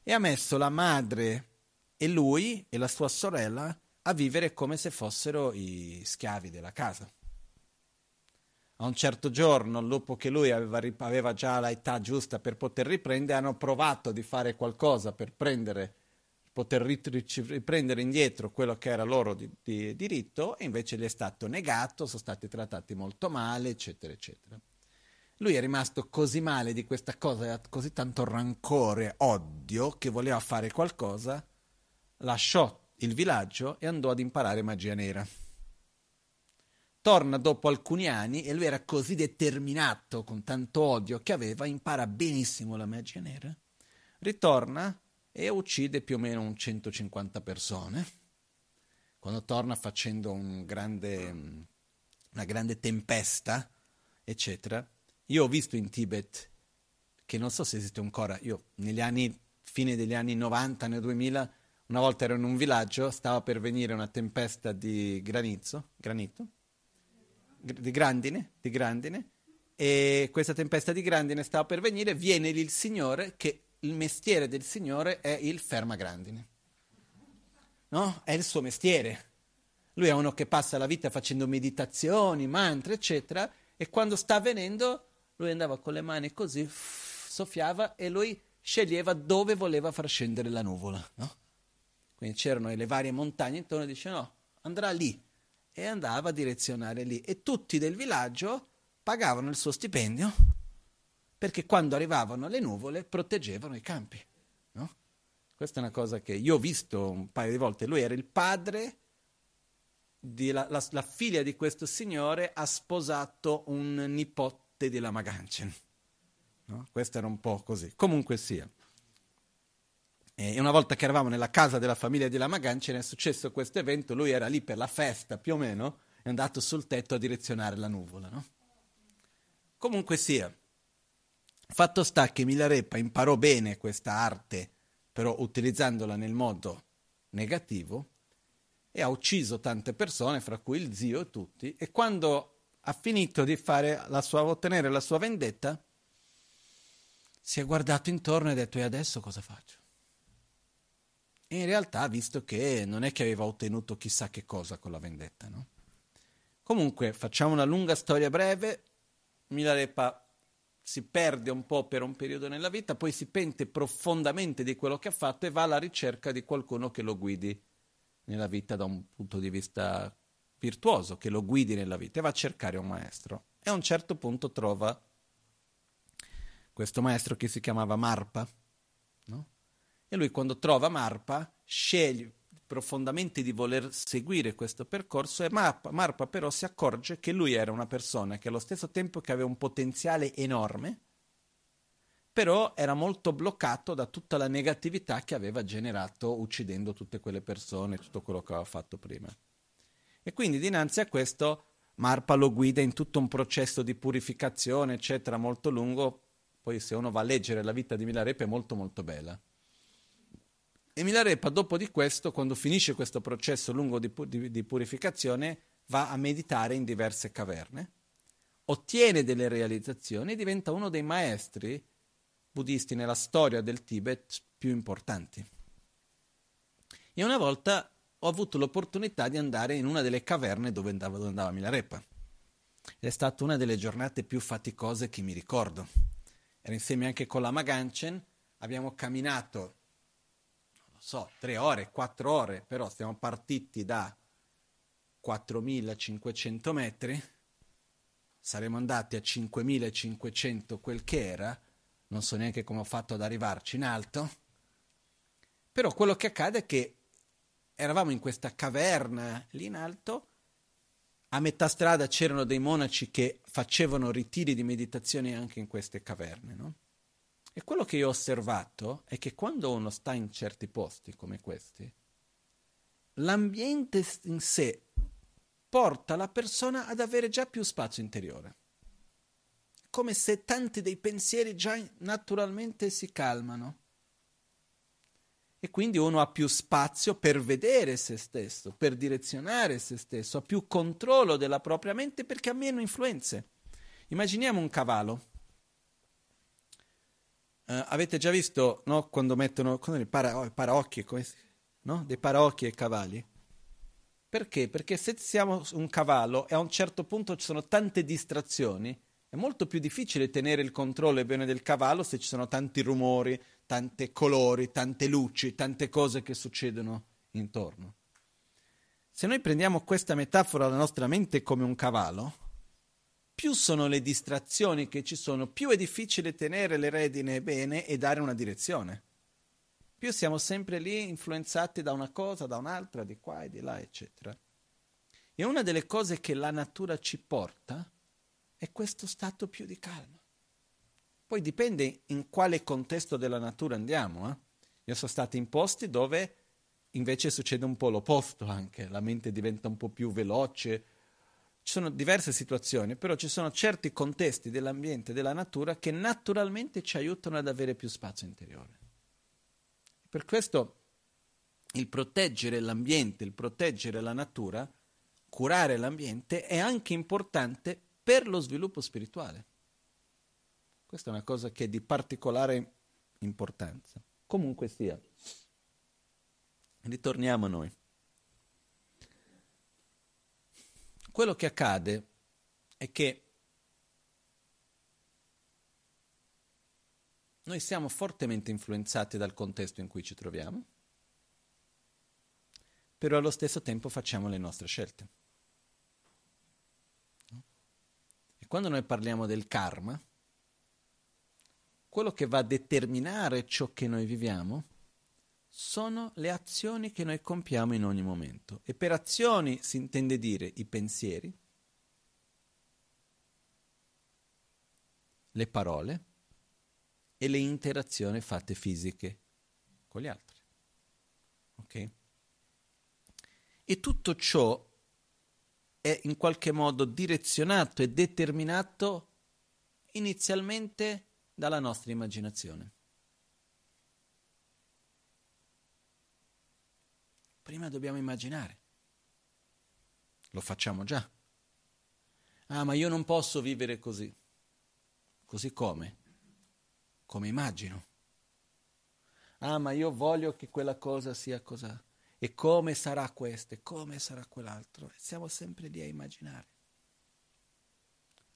e ha messo la madre e lui e la sua sorella a vivere come se fossero i schiavi della casa. A un certo giorno, dopo che lui aveva, aveva già l'età giusta per poter riprendere, hanno provato di fare qualcosa per prendere, poter riprendere indietro quello che era loro di, di diritto e invece gli è stato negato, sono stati trattati molto male, eccetera, eccetera. Lui è rimasto così male di questa cosa, così tanto rancore, odio, che voleva fare qualcosa lasciò il villaggio e andò ad imparare magia nera. Torna dopo alcuni anni e lui era così determinato, con tanto odio che aveva, impara benissimo la magia nera, ritorna e uccide più o meno un 150 persone. Quando torna facendo un grande, una grande tempesta, eccetera. Io ho visto in Tibet, che non so se esiste ancora, io negli anni, fine degli anni 90, nel 2000, una volta ero in un villaggio, stava per venire una tempesta di granizzo, granito, di grandine, di grandine, e questa tempesta di grandine stava per venire, viene lì il Signore, che il mestiere del Signore è il fermagrandine. No? È il suo mestiere. Lui è uno che passa la vita facendo meditazioni, mantra, eccetera, e quando sta avvenendo, lui andava con le mani così, soffiava e lui sceglieva dove voleva far scendere la nuvola, no? quindi c'erano le varie montagne intorno, dice no, andrà lì e andava a direzionare lì e tutti del villaggio pagavano il suo stipendio perché quando arrivavano le nuvole proteggevano i campi. No? Questa è una cosa che io ho visto un paio di volte. Lui era il padre, la, la, la, figlia di questo signore ha sposato un nipote della Maganchen. No? Questo era un po' così. Comunque sia. E una volta che eravamo nella casa della famiglia di Lamagan ce n'è successo questo evento, lui era lì per la festa più o meno, è andato sul tetto a direzionare la nuvola. No? Comunque sia, fatto sta che Milarepa imparò bene questa arte, però utilizzandola nel modo negativo, e ha ucciso tante persone, fra cui il zio e tutti, e quando ha finito di la sua, ottenere la sua vendetta, si è guardato intorno e ha detto e adesso cosa faccio? E in realtà visto che non è che aveva ottenuto chissà che cosa con la vendetta, no? Comunque, facciamo una lunga storia breve. Milarepa si perde un po' per un periodo nella vita, poi si pente profondamente di quello che ha fatto e va alla ricerca di qualcuno che lo guidi nella vita da un punto di vista virtuoso, che lo guidi nella vita e va a cercare un maestro. E a un certo punto trova questo maestro che si chiamava Marpa? E lui quando trova Marpa sceglie profondamente di voler seguire questo percorso e Marpa, Marpa però si accorge che lui era una persona che allo stesso tempo che aveva un potenziale enorme, però era molto bloccato da tutta la negatività che aveva generato uccidendo tutte quelle persone, tutto quello che aveva fatto prima. E quindi dinanzi a questo Marpa lo guida in tutto un processo di purificazione, eccetera, molto lungo. Poi se uno va a leggere la vita di Milarepa è molto molto bella. E Milarepa, dopo di questo, quando finisce questo processo lungo di, di, di purificazione, va a meditare in diverse caverne, ottiene delle realizzazioni e diventa uno dei maestri buddisti nella storia del Tibet più importanti. E una volta ho avuto l'opportunità di andare in una delle caverne dove andava, dove andava Milarepa. Ed è stata una delle giornate più faticose che mi ricordo. Era insieme anche con la Maganchen, abbiamo camminato, so, tre ore, quattro ore, però siamo partiti da 4.500 metri, saremo andati a 5.500 quel che era, non so neanche come ho fatto ad arrivarci in alto, però quello che accade è che eravamo in questa caverna lì in alto, a metà strada c'erano dei monaci che facevano ritiri di meditazione anche in queste caverne, no? E quello che io ho osservato è che quando uno sta in certi posti come questi, l'ambiente in sé porta la persona ad avere già più spazio interiore. Come se tanti dei pensieri già naturalmente si calmano. E quindi uno ha più spazio per vedere se stesso, per direzionare se stesso, ha più controllo della propria mente perché ha meno influenze. Immaginiamo un cavallo. Uh, avete già visto no, quando mettono quando para, oh, paraocchi, come, no? dei paraocchi ai cavalli? Perché? Perché se siamo un cavallo e a un certo punto ci sono tante distrazioni, è molto più difficile tenere il controllo bene del cavallo se ci sono tanti rumori, tanti colori, tante luci, tante cose che succedono intorno. Se noi prendiamo questa metafora alla nostra mente come un cavallo, più sono le distrazioni che ci sono, più è difficile tenere le redine bene e dare una direzione più siamo sempre lì influenzati da una cosa, da un'altra, di qua e di là, eccetera. E una delle cose che la natura ci porta è questo stato più di calma. Poi dipende in quale contesto della natura andiamo. Eh? Io sono stato in posti dove invece succede un po' l'opposto anche, la mente diventa un po' più veloce. Ci sono diverse situazioni, però ci sono certi contesti dell'ambiente, della natura, che naturalmente ci aiutano ad avere più spazio interiore. Per questo il proteggere l'ambiente, il proteggere la natura, curare l'ambiente è anche importante per lo sviluppo spirituale. Questa è una cosa che è di particolare importanza. Comunque sia, ritorniamo a noi. Quello che accade è che Noi siamo fortemente influenzati dal contesto in cui ci troviamo, però allo stesso tempo facciamo le nostre scelte. E quando noi parliamo del karma, quello che va a determinare ciò che noi viviamo sono le azioni che noi compiamo in ogni momento. E per azioni si intende dire i pensieri, le parole, e le interazioni fatte fisiche con gli altri. Ok? E tutto ciò è in qualche modo direzionato e determinato inizialmente dalla nostra immaginazione. Prima dobbiamo immaginare. Lo facciamo già. Ah, ma io non posso vivere così. Così come? come immagino. Ah, ma io voglio che quella cosa sia così. E come sarà questo? E come sarà quell'altro? Siamo sempre lì a immaginare.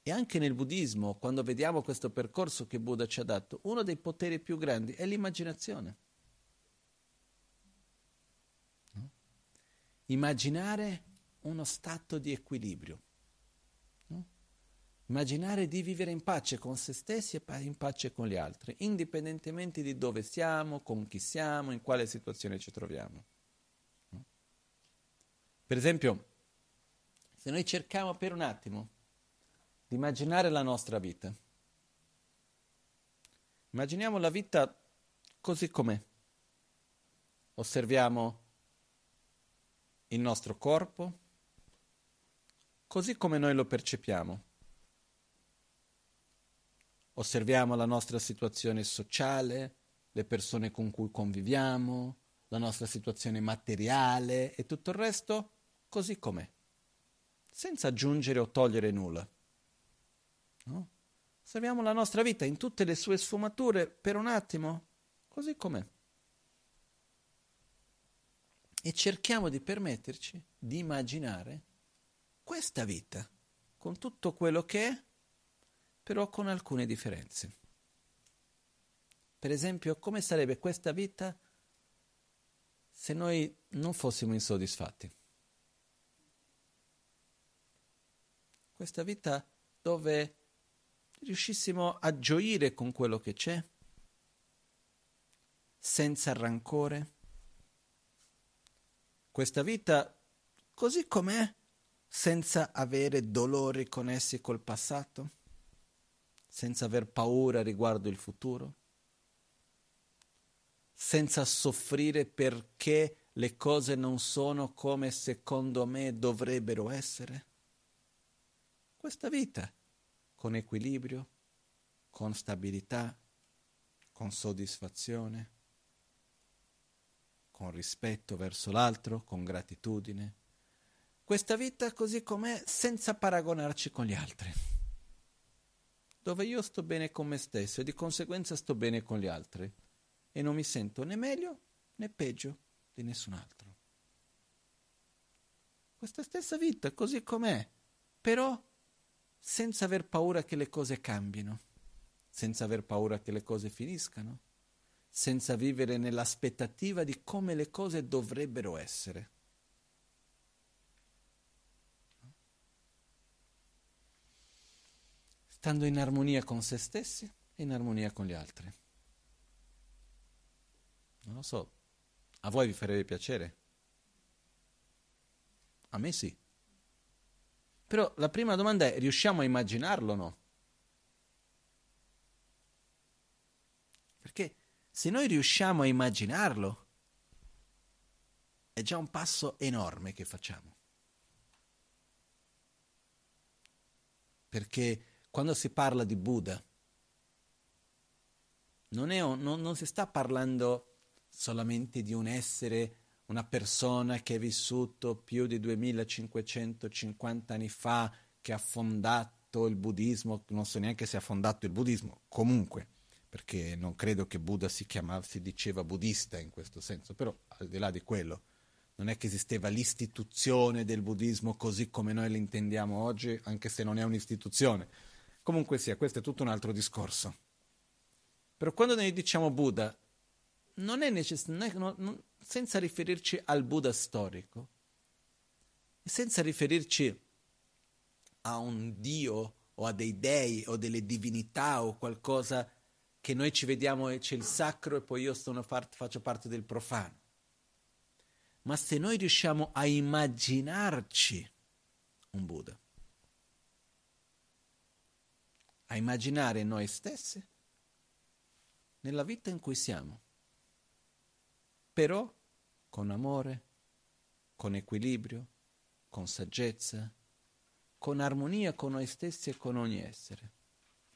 E anche nel buddismo, quando vediamo questo percorso che Buddha ci ha dato, uno dei poteri più grandi è l'immaginazione. Immaginare uno stato di equilibrio. Immaginare di vivere in pace con se stessi e in pace con gli altri, indipendentemente di dove siamo, con chi siamo, in quale situazione ci troviamo. Per esempio, se noi cerchiamo per un attimo di immaginare la nostra vita, immaginiamo la vita così com'è. Osserviamo il nostro corpo, così come noi lo percepiamo. Osserviamo la nostra situazione sociale, le persone con cui conviviamo, la nostra situazione materiale e tutto il resto così com'è, senza aggiungere o togliere nulla. No? Osserviamo la nostra vita in tutte le sue sfumature per un attimo, così com'è. E cerchiamo di permetterci di immaginare questa vita, con tutto quello che è, però con alcune differenze. Per esempio, come sarebbe questa vita se noi non fossimo insoddisfatti? Questa vita dove riuscissimo a gioire con quello che c'è, senza rancore. Questa vita così com'è, senza avere dolori connessi col passato, senza aver paura riguardo il futuro, senza soffrire perché le cose non sono come secondo me dovrebbero essere. Questa vita con equilibrio, con stabilità, con soddisfazione, con rispetto verso l'altro, con gratitudine. Questa vita così com'è senza paragonarci con gli altri, dove io sto bene con me stesso e di conseguenza sto bene con gli altri e non mi sento né meglio né peggio di nessun altro. Questa stessa vita così com'è, però senza aver paura che le cose cambino, senza aver paura che le cose finiscano, senza vivere nell'aspettativa di come le cose dovrebbero essere. Stando in armonia con se stessi e in armonia con gli altri. Non lo so, a voi vi farebbe piacere? A me sì. Però la prima domanda è, riusciamo a immaginarlo o no? Perché se noi riusciamo a immaginarlo, è già un passo enorme che facciamo. Perché quando si parla di Buddha, non, un, non, non si sta parlando solamente di un essere una persona che è vissuto più di 2550 anni fa, che ha fondato il buddismo, non so neanche se ha fondato il buddismo, comunque, perché non credo che Buddha si chiamava, si diceva buddista in questo senso, però al di là di quello, non è che esisteva l'istituzione del buddismo così come noi l'intendiamo oggi, anche se non è un'istituzione. Comunque sia, questo è tutto un altro discorso. Però quando noi diciamo Buddha, non è necessario, senza riferirci al Buddha storico, senza riferirci a un Dio o a dei dei o delle divinità o qualcosa che noi ci vediamo e c'è il sacro e poi io part- faccio parte del profano. Ma se noi riusciamo a immaginarci un Buddha, a immaginare noi stessi nella vita in cui siamo, però con amore, con equilibrio, con saggezza, con armonia con noi stessi e con ogni essere,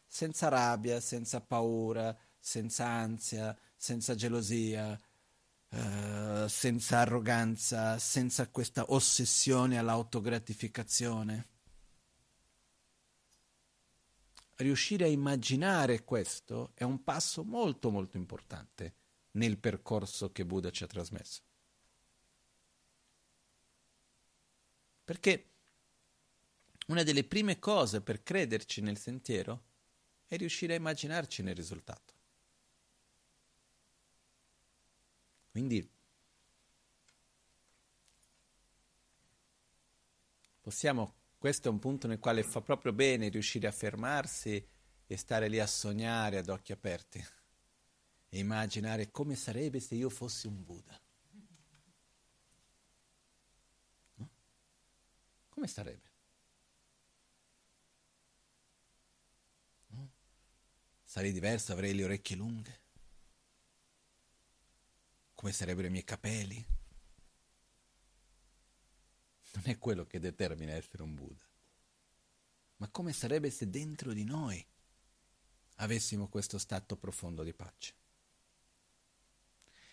senza rabbia, senza paura, senza ansia, senza gelosia, Uh, senza arroganza, senza questa ossessione all'autogratificazione. Riuscire a immaginare questo è un passo molto molto importante nel percorso che Buddha ci ha trasmesso. Perché una delle prime cose per crederci nel sentiero è riuscire a immaginarci nel risultato. Quindi possiamo, questo è un punto nel quale fa proprio bene riuscire a fermarsi e stare lì a sognare ad occhi aperti e immaginare come sarebbe se io fossi un Buddha. No? Come sarebbe? Sarei diverso, avrei le orecchie lunghe? Come sarebbero i miei capelli? Non è quello che determina essere un Buddha. ma come sarebbe se dentro di noi avessimo questo stato profondo di pace?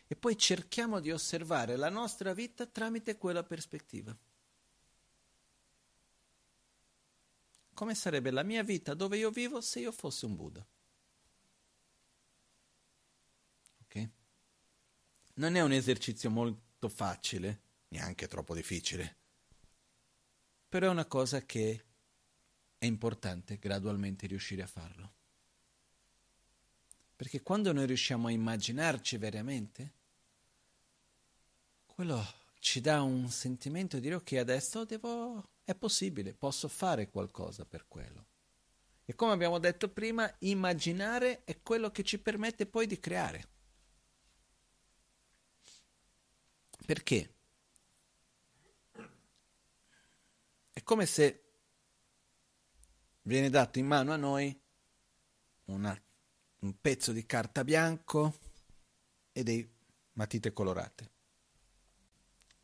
E poi cerchiamo di osservare la nostra vita tramite quella prospettiva. Come sarebbe la mia vita dove io vivo se io fossi un Buddha? Ok? Non è un esercizio molto facile, neanche troppo difficile, però è una cosa che è importante gradualmente riuscire a farlo. Perché quando noi riusciamo a immaginarci veramente, quello ci dà un sentimento di dire ok, adesso devo, è possibile, posso fare qualcosa per quello. E come abbiamo detto prima, immaginare è quello che ci permette poi di creare. Perché? È come se viene dato in mano a noi una, un pezzo di carta bianco e dei matite colorate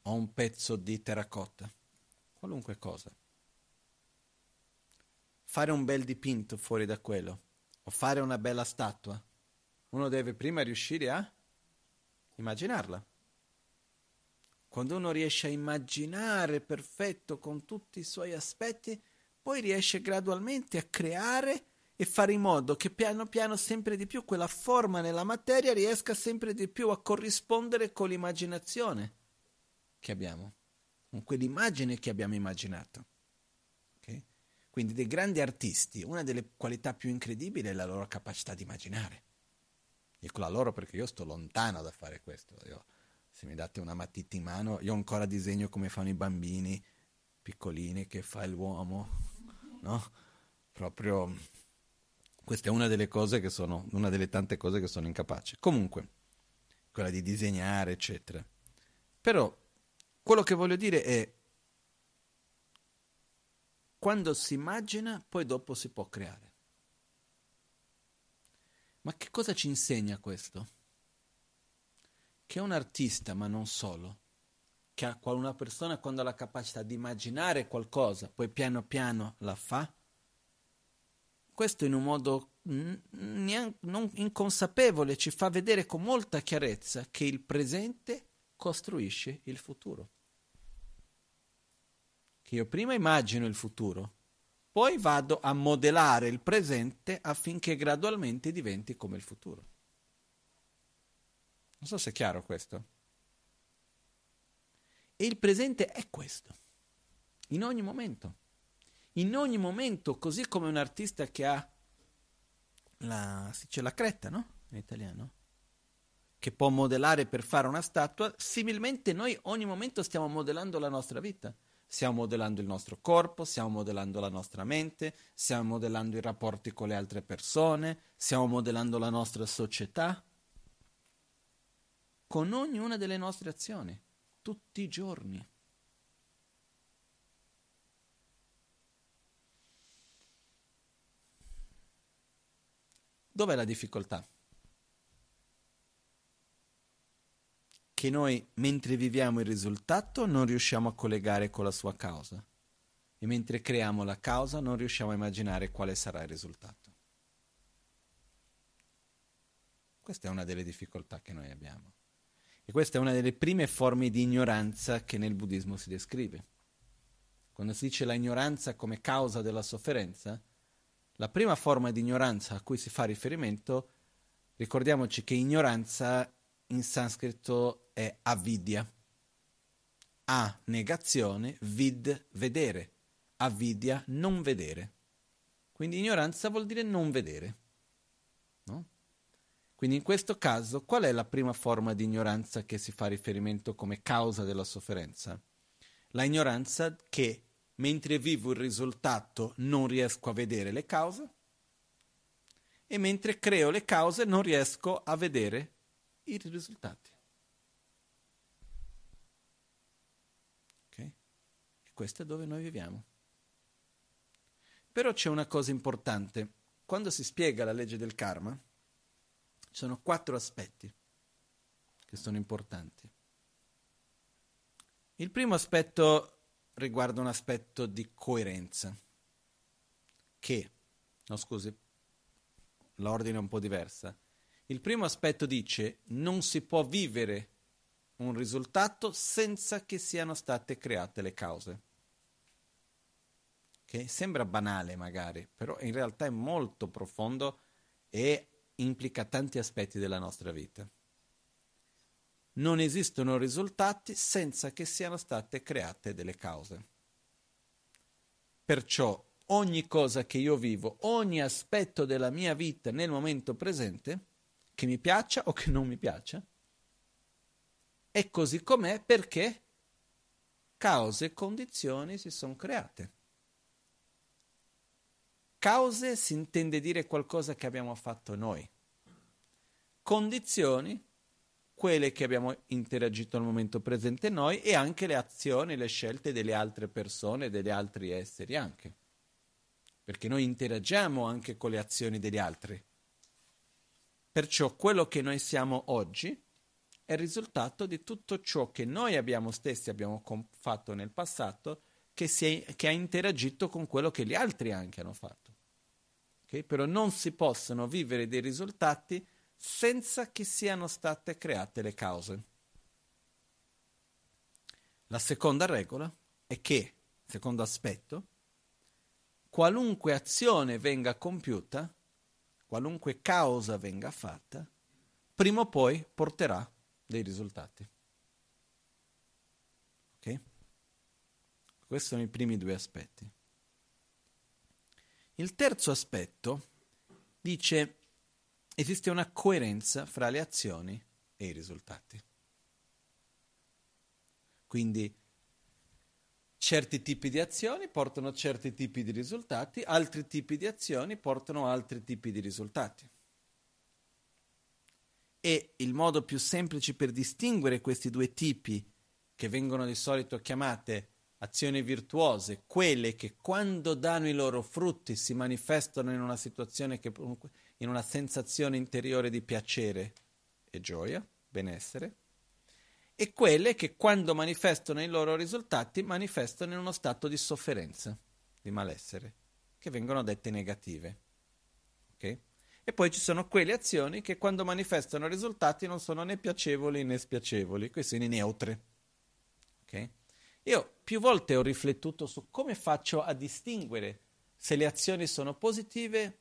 o un pezzo di terracotta, qualunque cosa. Fare un bel dipinto fuori da quello o fare una bella statua, uno deve prima riuscire a immaginarla. Quando uno riesce a immaginare perfetto con tutti i suoi aspetti, poi riesce gradualmente a creare e fare in modo che piano piano sempre di più quella forma nella materia riesca sempre di più a corrispondere con l'immaginazione che abbiamo, con quell'immagine che abbiamo immaginato. Okay? Quindi dei grandi artisti, una delle qualità più incredibili è la loro capacità di immaginare. Dico la loro perché io sto lontano da fare questo. Io se mi date una matita in mano, io ancora disegno come fanno i bambini piccolini che fa l'uomo, no? Proprio questa è una delle cose che sono, una delle tante cose che sono incapace. Comunque, quella di disegnare, eccetera. Però quello che voglio dire è quando si immagina, poi dopo si può creare. Ma che cosa ci insegna questo? Che un artista, ma non solo, che una persona quando ha la capacità di immaginare qualcosa, poi piano piano la fa, questo in un modo neanche, non inconsapevole ci fa vedere con molta chiarezza che il presente costruisce il futuro. Che io prima immagino il futuro, poi vado a modellare il presente affinché gradualmente diventi come il futuro. Non so se è chiaro questo. E il presente è questo, in ogni momento. In ogni momento, così come un artista che ha la, si dice la cretta, no? In italiano. Che può modellare per fare una statua, similmente noi ogni momento stiamo modellando la nostra vita. Stiamo modellando il nostro corpo, stiamo modellando la nostra mente, stiamo modellando i rapporti con le altre persone, stiamo modellando la nostra società con ognuna delle nostre azioni, tutti i giorni. Dov'è la difficoltà? Che noi, mentre viviamo il risultato, non riusciamo a collegare con la sua causa. E mentre creiamo la causa, non riusciamo a immaginare quale sarà il risultato. Questa è una delle difficoltà che noi abbiamo. E questa è una delle prime forme di ignoranza che nel buddismo si descrive. Quando si dice la ignoranza come causa della sofferenza, la prima forma di ignoranza a cui si fa riferimento, ricordiamoci che ignoranza in sanscrito è avidya. A negazione, vid vedere, avidya non vedere. Quindi ignoranza vuol dire non vedere. No? Quindi in questo caso qual è la prima forma di ignoranza che si fa riferimento come causa della sofferenza? La ignoranza che mentre vivo il risultato non riesco a vedere le cause e mentre creo le cause non riesco a vedere i risultati. Ok? E questo è dove noi viviamo. Però c'è una cosa importante. Quando si spiega la legge del karma, ci sono quattro aspetti che sono importanti. Il primo aspetto riguarda un aspetto di coerenza. che, no scusi, l'ordine è un po' diversa. Il primo aspetto dice non si può vivere un risultato senza che siano state create le cause. Che sembra banale magari, però in realtà è molto profondo e implica tanti aspetti della nostra vita. Non esistono risultati senza che siano state create delle cause. Perciò ogni cosa che io vivo, ogni aspetto della mia vita nel momento presente, che mi piaccia o che non mi piaccia, è così com'è perché cause e condizioni si sono create. Cause si intende dire qualcosa che abbiamo fatto noi. Condizioni, quelle che abbiamo interagito al momento presente noi e anche le azioni, le scelte delle altre persone, degli altri esseri anche. Perché noi interagiamo anche con le azioni degli altri. Perciò quello che noi siamo oggi è il risultato di tutto ciò che noi abbiamo stessi abbiamo fatto nel passato che, è, che, ha interagito con quello che gli altri anche hanno fatto. Okay? Però non si possono vivere dei risultati senza che siano state create le cause. La seconda regola è che, secondo aspetto, qualunque azione venga compiuta, qualunque causa venga fatta, prima o poi porterà dei risultati. Ok? Questi sono i primi due aspetti. Il terzo aspetto dice esiste una coerenza fra le azioni e i risultati. Quindi certi tipi di azioni portano certi tipi di risultati, altri tipi di azioni portano altri tipi di risultati. E il modo più semplice per distinguere questi due tipi, che vengono di solito chiamate azioni virtuose, quelle che quando danno i loro frutti si manifestano in una situazione che in una sensazione interiore di piacere e gioia, benessere, e quelle che quando manifestano i loro risultati manifestano in uno stato di sofferenza, di malessere, che vengono dette negative. Okay? E poi ci sono quelle azioni che quando manifestano risultati non sono né piacevoli né spiacevoli, sono neutre. Okay? Io più volte ho riflettuto su come faccio a distinguere se le azioni sono positive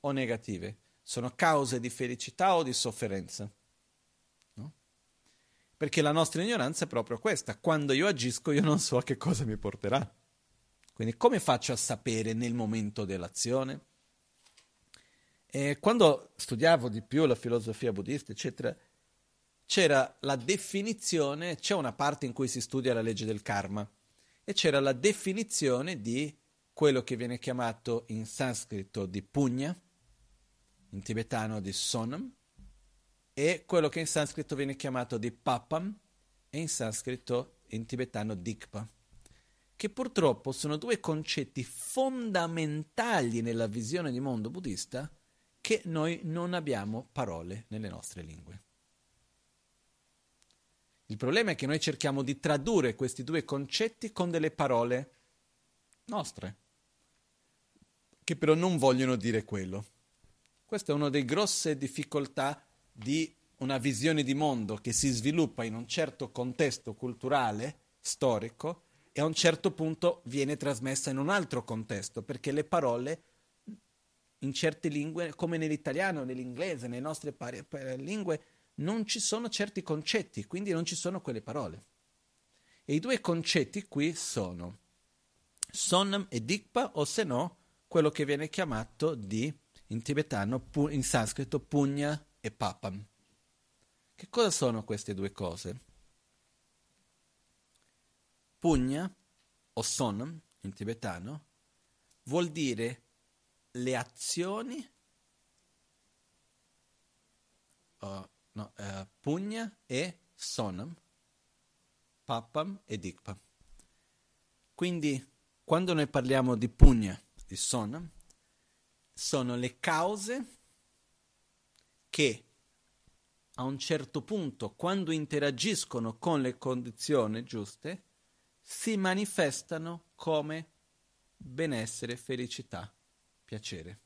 o negative, sono cause di felicità o di sofferenza. No? Perché la nostra ignoranza è proprio questa, quando io agisco io non so a che cosa mi porterà. Quindi come faccio a sapere nel momento dell'azione? E quando studiavo di più la filosofia buddista, eccetera, c'era la definizione, c'è una parte in cui si studia la legge del karma, e c'era la definizione di quello che viene chiamato in sanscrito di punya, in tibetano di sonam, e quello che in sanscrito viene chiamato di papam, e in sanscrito in tibetano dikpa, che purtroppo sono due concetti fondamentali nella visione di mondo buddista che noi non abbiamo parole nelle nostre lingue. Il problema è che noi cerchiamo di tradurre questi due concetti con delle parole nostre, che però non vogliono dire quello. Questa è una delle grosse difficoltà di una visione di mondo che si sviluppa in un certo contesto culturale, storico, e a un certo punto viene trasmessa in un altro contesto, perché le parole in certe lingue, come nell'italiano, nell'inglese, nelle nostre pari- lingue, non ci sono certi concetti, quindi non ci sono quelle parole. E i due concetti qui sono sonam e dikpa, o se no, quello che viene chiamato di, in tibetano, in sanscrito, punya e papam. Che cosa sono queste due cose? Punya, o sonam, in tibetano, vuol dire le azioni, uh, no, uh, pugna e sonam, papam e dikpa. Quindi quando noi parliamo di pugna, di sonam, sono le cause che a un certo punto, quando interagiscono con le condizioni giuste, si manifestano come benessere e felicità piacere.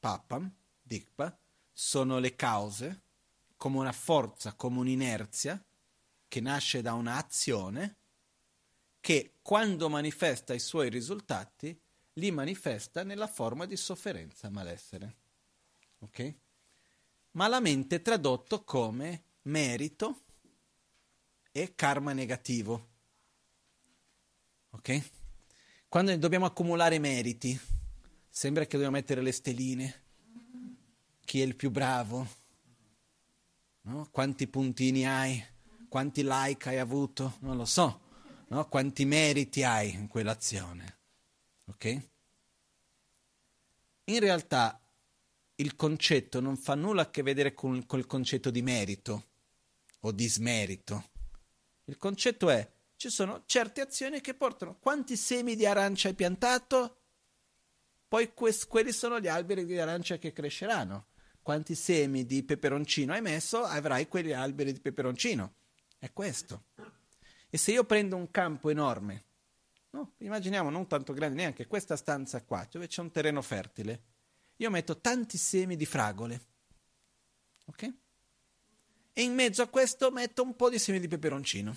Papam, dikpa, sono le cause come una forza, come un'inerzia che nasce da un'azione che quando manifesta i suoi risultati li manifesta nella forma di sofferenza, malessere. Ok? Malamente tradotto come merito e karma negativo. Ok? Quando dobbiamo accumulare meriti, sembra che dobbiamo mettere le steline. Chi è il più bravo? No? Quanti puntini hai? Quanti like hai avuto? Non lo so. No? Quanti meriti hai in quell'azione? Ok? In realtà il concetto non fa nulla a che vedere con, col concetto di merito o di smerito. Il concetto è, ci sono certe azioni che portano, quanti semi di arancia hai piantato? Poi que- quelli sono gli alberi di arancia che cresceranno. Quanti semi di peperoncino hai messo, avrai quegli alberi di peperoncino. È questo. E se io prendo un campo enorme, no? immaginiamo non tanto grande neanche questa stanza qua, dove c'è un terreno fertile, io metto tanti semi di fragole, ok? E in mezzo a questo metto un po' di semi di peperoncino.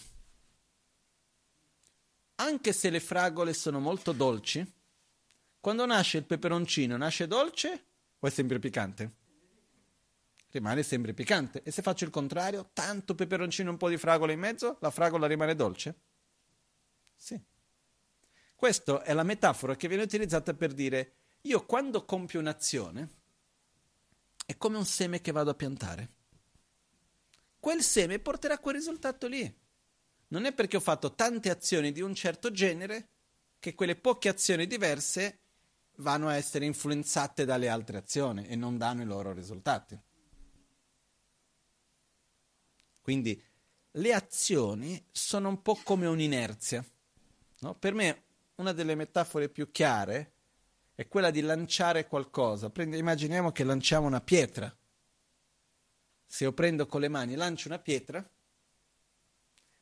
Anche se le fragole sono molto dolci, quando nasce il peperoncino, nasce dolce o è sempre piccante? Rimane sempre piccante. E se faccio il contrario, tanto peperoncino e un po' di fragola in mezzo, la fragola rimane dolce? Sì. Questa è la metafora che viene utilizzata per dire io quando compio un'azione è come un seme che vado a piantare. Quel seme porterà quel risultato lì. Non è perché ho fatto tante azioni di un certo genere che quelle poche azioni diverse vanno a essere influenzate dalle altre azioni e non danno i loro risultati. Quindi le azioni sono un po' come un'inerzia. No? Per me una delle metafore più chiare è quella di lanciare qualcosa. Prende, immaginiamo che lanciamo una pietra. Se io prendo con le mani e lancio una pietra,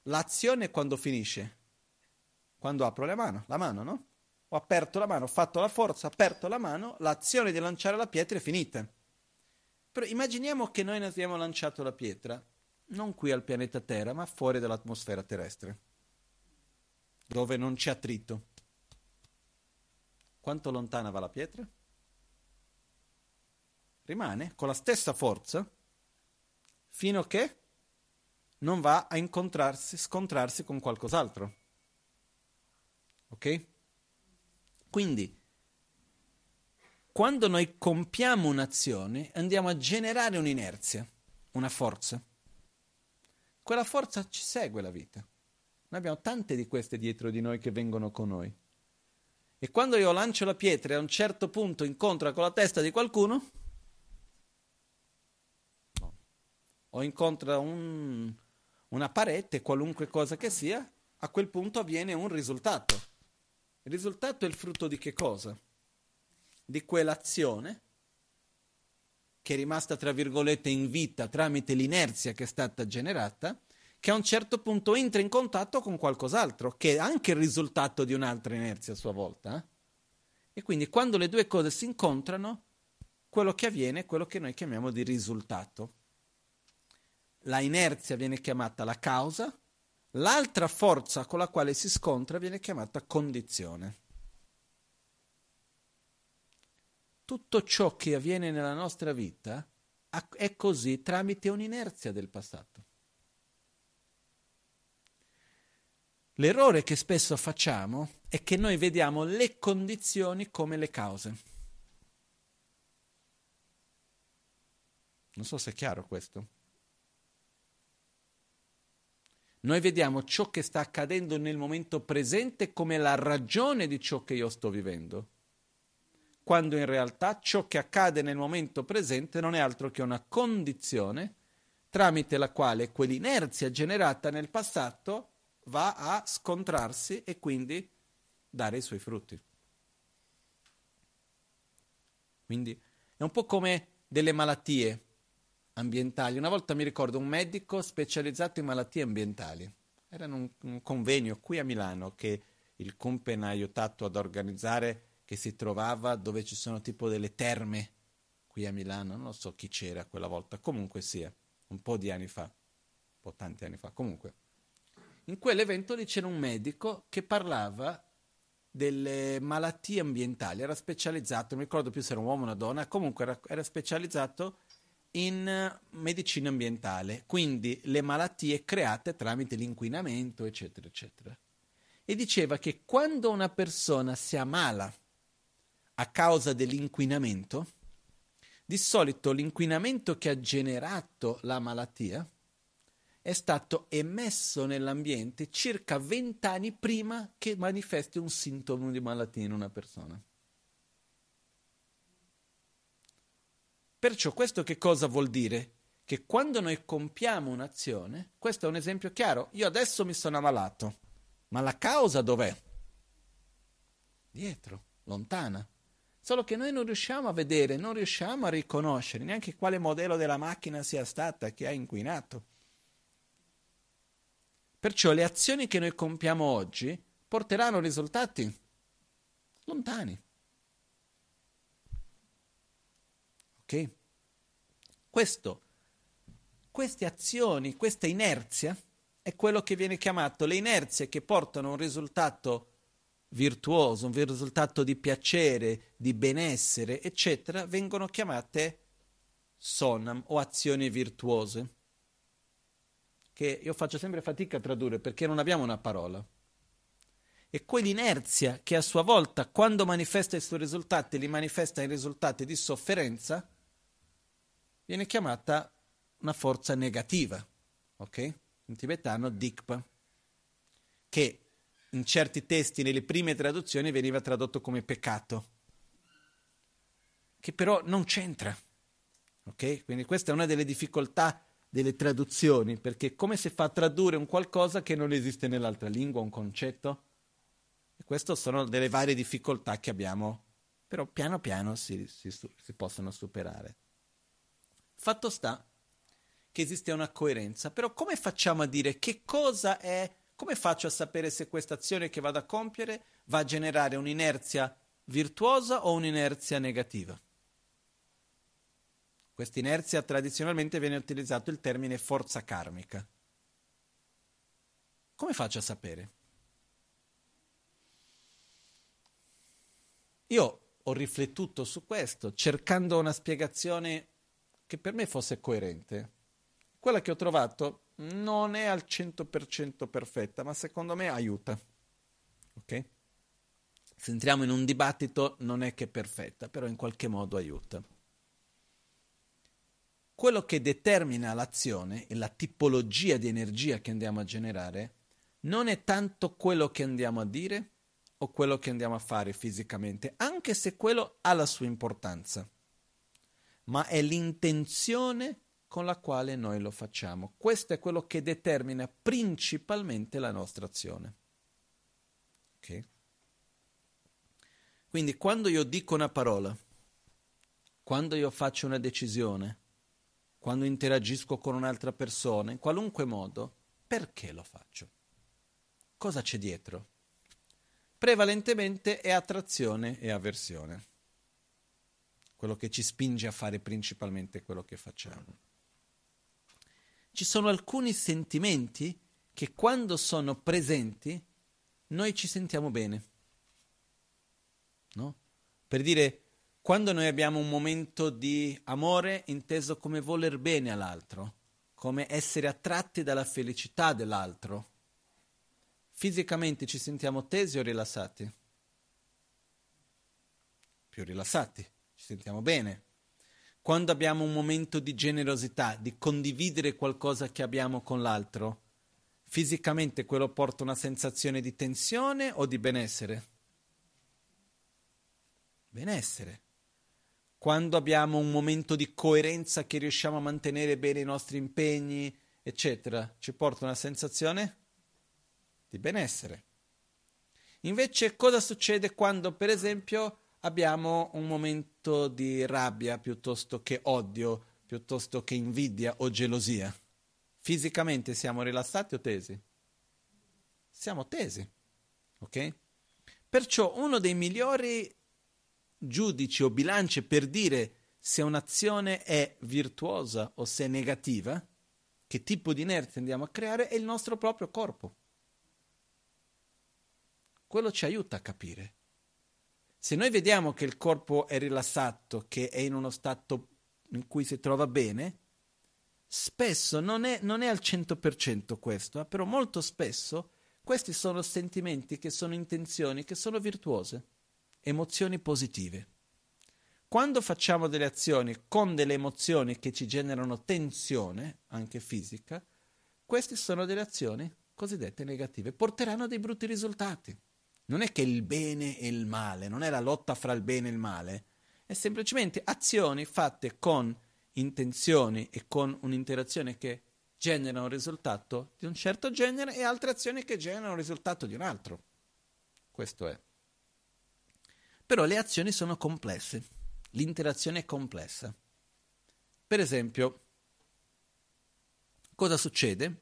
l'azione quando finisce? Quando apro la mano, la mano, no? Ho aperto la mano, ho fatto la forza, ho aperto la mano, l'azione di lanciare la pietra è finita. Però immaginiamo che noi abbiamo lanciato la pietra non qui al pianeta Terra, ma fuori dall'atmosfera terrestre, dove non c'è attrito. Quanto lontana va la pietra? Rimane con la stessa forza fino a che non va a incontrarsi, scontrarsi con qualcos'altro. Ok? Quindi, quando noi compiamo un'azione, andiamo a generare un'inerzia, una forza quella forza ci segue la vita. Noi abbiamo tante di queste dietro di noi che vengono con noi. E quando io lancio la pietra e a un certo punto incontra con la testa di qualcuno, no. o incontra un, una parete, qualunque cosa che sia, a quel punto avviene un risultato. Il risultato è il frutto di che cosa? Di quell'azione che è rimasta, tra virgolette, in vita tramite l'inerzia che è stata generata, che a un certo punto entra in contatto con qualcos'altro, che è anche il risultato di un'altra inerzia a sua volta. Eh? E quindi quando le due cose si incontrano, quello che avviene è quello che noi chiamiamo di risultato. La inerzia viene chiamata la causa, l'altra forza con la quale si scontra viene chiamata condizione. Tutto ciò che avviene nella nostra vita è così tramite un'inerzia del passato. L'errore che spesso facciamo è che noi vediamo le condizioni come le cause. Non so se è chiaro questo. Noi vediamo ciò che sta accadendo nel momento presente come la ragione di ciò che io sto vivendo quando in realtà ciò che accade nel momento presente non è altro che una condizione tramite la quale quell'inerzia generata nel passato va a scontrarsi e quindi dare i suoi frutti. Quindi è un po' come delle malattie ambientali. Una volta mi ricordo un medico specializzato in malattie ambientali. Era in un, un convegno qui a Milano che il Cumpen ha aiutato ad organizzare che si trovava dove ci sono tipo delle terme qui a Milano, non so chi c'era quella volta, comunque sia, un po' di anni fa, un po' tanti anni fa, comunque. In quell'evento lì c'era un medico che parlava delle malattie ambientali, era specializzato, non mi ricordo più se era un uomo o una donna, comunque era, era specializzato in medicina ambientale, quindi le malattie create tramite l'inquinamento, eccetera, eccetera. E diceva che quando una persona si ammala a causa dell'inquinamento, di solito l'inquinamento che ha generato la malattia è stato emesso nell'ambiente circa vent'anni prima che manifesti un sintomo di malattia in una persona. Perciò questo che cosa vuol dire? Che quando noi compiamo un'azione, questo è un esempio chiaro, io adesso mi sono ammalato, ma la causa dov'è? Dietro, lontana. Solo che noi non riusciamo a vedere, non riusciamo a riconoscere neanche quale modello della macchina sia stata che ha inquinato. Perciò le azioni che noi compiamo oggi porteranno risultati lontani. Ok? Questo, queste azioni, questa inerzia è quello che viene chiamato le inerzie che portano un risultato virtuoso, un risultato di piacere, di benessere, eccetera, vengono chiamate sonam o azioni virtuose che io faccio sempre fatica a tradurre perché non abbiamo una parola. E quell'inerzia che a sua volta, quando manifesta i suoi risultati, li manifesta in risultati di sofferenza, viene chiamata una forza negativa, ok? In tibetano dikpa, che in certi testi, nelle prime traduzioni, veniva tradotto come peccato, che però non c'entra, ok? Quindi questa è una delle difficoltà delle traduzioni, perché come si fa a tradurre un qualcosa che non esiste nell'altra lingua, un concetto? E queste sono delle varie difficoltà che abbiamo, però piano piano si, si, si possono superare. Fatto sta che esiste una coerenza, però come facciamo a dire che cosa è, come faccio a sapere se questa azione che vado a compiere va a generare un'inerzia virtuosa o un'inerzia negativa? Questa inerzia tradizionalmente viene utilizzato il termine forza karmica. Come faccio a sapere? Io ho riflettuto su questo cercando una spiegazione che per me fosse coerente. Quella che ho trovato non è al 100% perfetta, ma secondo me aiuta. Ok? Se entriamo in un dibattito non è che è perfetta, però in qualche modo aiuta quello che determina l'azione e la tipologia di energia che andiamo a generare non è tanto quello che andiamo a dire o quello che andiamo a fare fisicamente, anche se quello ha la sua importanza, ma è l'intenzione con la quale noi lo facciamo. Questo è quello che determina principalmente la nostra azione. Okay? Quindi quando io dico una parola, quando io faccio una decisione, quando interagisco con un'altra persona, in qualunque modo, perché lo faccio? Cosa c'è dietro? Prevalentemente è attrazione e avversione. Quello che ci spinge a fare principalmente quello che facciamo. Ci sono alcuni sentimenti che quando sono presenti noi ci sentiamo bene. No? Per dire quando noi abbiamo un momento di amore inteso come voler bene all'altro, come essere attratti dalla felicità dell'altro, fisicamente ci sentiamo tesi o rilassati? Più rilassati, ci sentiamo bene. Quando abbiamo un momento di generosità, di condividere qualcosa che abbiamo con l'altro, fisicamente quello porta una sensazione di tensione o di benessere? Benessere quando abbiamo un momento di coerenza che riusciamo a mantenere bene i nostri impegni, eccetera, ci porta una sensazione di benessere. Invece cosa succede quando, per esempio, abbiamo un momento di rabbia piuttosto che odio, piuttosto che invidia o gelosia? Fisicamente siamo rilassati o tesi? Siamo tesi, ok? Perciò uno dei migliori giudici o bilance per dire se un'azione è virtuosa o se è negativa, che tipo di inerzia andiamo a creare, è il nostro proprio corpo. Quello ci aiuta a capire. Se noi vediamo che il corpo è rilassato, che è in uno stato in cui si trova bene, spesso non è, non è al 100% questo, eh, però molto spesso questi sono sentimenti che sono intenzioni che sono virtuose, emozioni positive. Quando facciamo delle azioni con delle emozioni che ci generano tensione, anche fisica, queste sono delle azioni cosiddette negative, porteranno dei brutti risultati. Non è che il bene e il male, non è la lotta fra il bene e il male, è semplicemente azioni fatte con intenzioni e con un'interazione che generano un risultato di un certo genere e altre azioni che generano un risultato di un altro. Questo è. Però le azioni sono complesse, l'interazione è complessa. Per esempio, cosa succede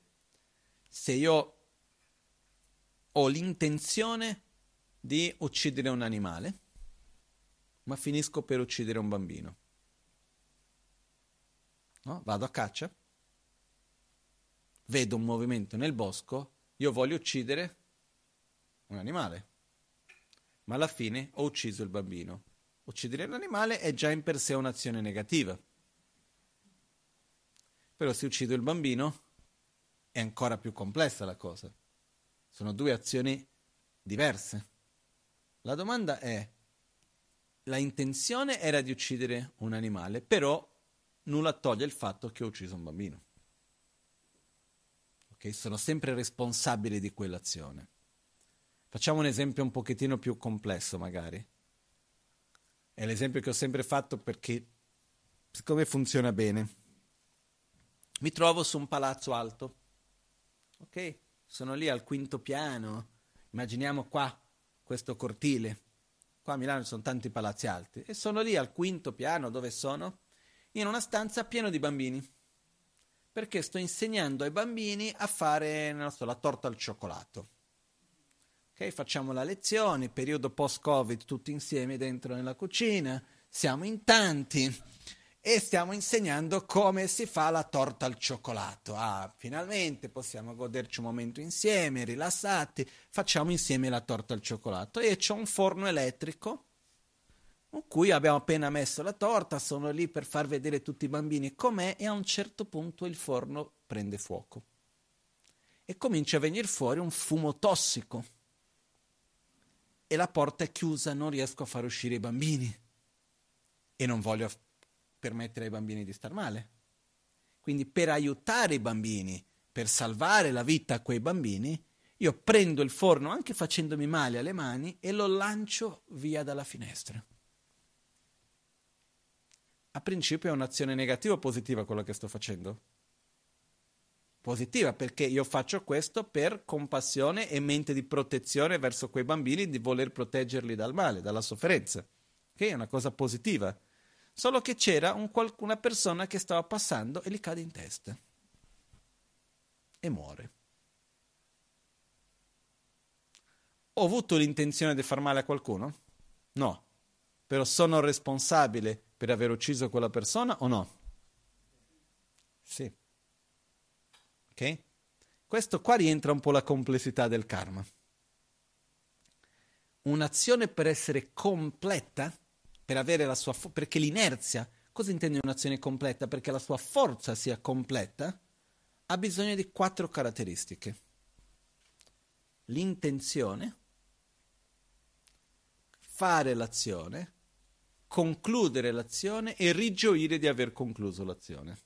se io ho l'intenzione di uccidere un animale, ma finisco per uccidere un bambino? No? Vado a caccia, vedo un movimento nel bosco, io voglio uccidere un animale, ma alla fine ho ucciso il bambino. Uccidere l'animale è già in per sé un'azione negativa. Però se uccido il bambino è ancora più complessa la cosa. Sono due azioni diverse. La domanda è, la intenzione era di uccidere un animale, però nulla toglie il fatto che ho ucciso un bambino che sono sempre responsabili di quell'azione. Facciamo un esempio un pochettino più complesso magari. È l'esempio che ho sempre fatto perché siccome funziona bene. Mi trovo su un palazzo alto. Ok? Sono lì al quinto piano. Immaginiamo qua questo cortile. Qua a Milano ci sono tanti palazzi alti e sono lì al quinto piano dove sono in una stanza piena di bambini perché sto insegnando ai bambini a fare, so, la torta al cioccolato. Ok, facciamo la lezione, periodo post-Covid, tutti insieme dentro nella cucina, siamo in tanti e stiamo insegnando come si fa la torta al cioccolato. Ah, finalmente possiamo goderci un momento insieme, rilassati, facciamo insieme la torta al cioccolato. E c'è un forno elettrico con cui abbiamo appena messo la torta, sono lì per far vedere tutti i bambini com'è e a un certo punto il forno prende fuoco e comincia a venire fuori un fumo tossico e la porta è chiusa, non riesco a far uscire i bambini e non voglio permettere ai bambini di star male. Quindi per aiutare i bambini, per salvare la vita a quei bambini, io prendo il forno anche facendomi male alle mani e lo lancio via dalla finestra a principio è un'azione negativa o positiva quello che sto facendo? Positiva perché io faccio questo per compassione e mente di protezione verso quei bambini, di voler proteggerli dal male, dalla sofferenza. Che è una cosa positiva. Solo che c'era un, una persona che stava passando e gli cade in testa. E muore. Ho avuto l'intenzione di far male a qualcuno? No. Però sono responsabile per aver ucciso quella persona o no? Sì. Ok? Questo qua rientra un po' la complessità del karma. Un'azione per essere completa, per avere la sua fo- perché l'inerzia, cosa intende un'azione completa? Perché la sua forza sia completa, ha bisogno di quattro caratteristiche. L'intenzione, fare l'azione, concludere l'azione e rigioire di aver concluso l'azione.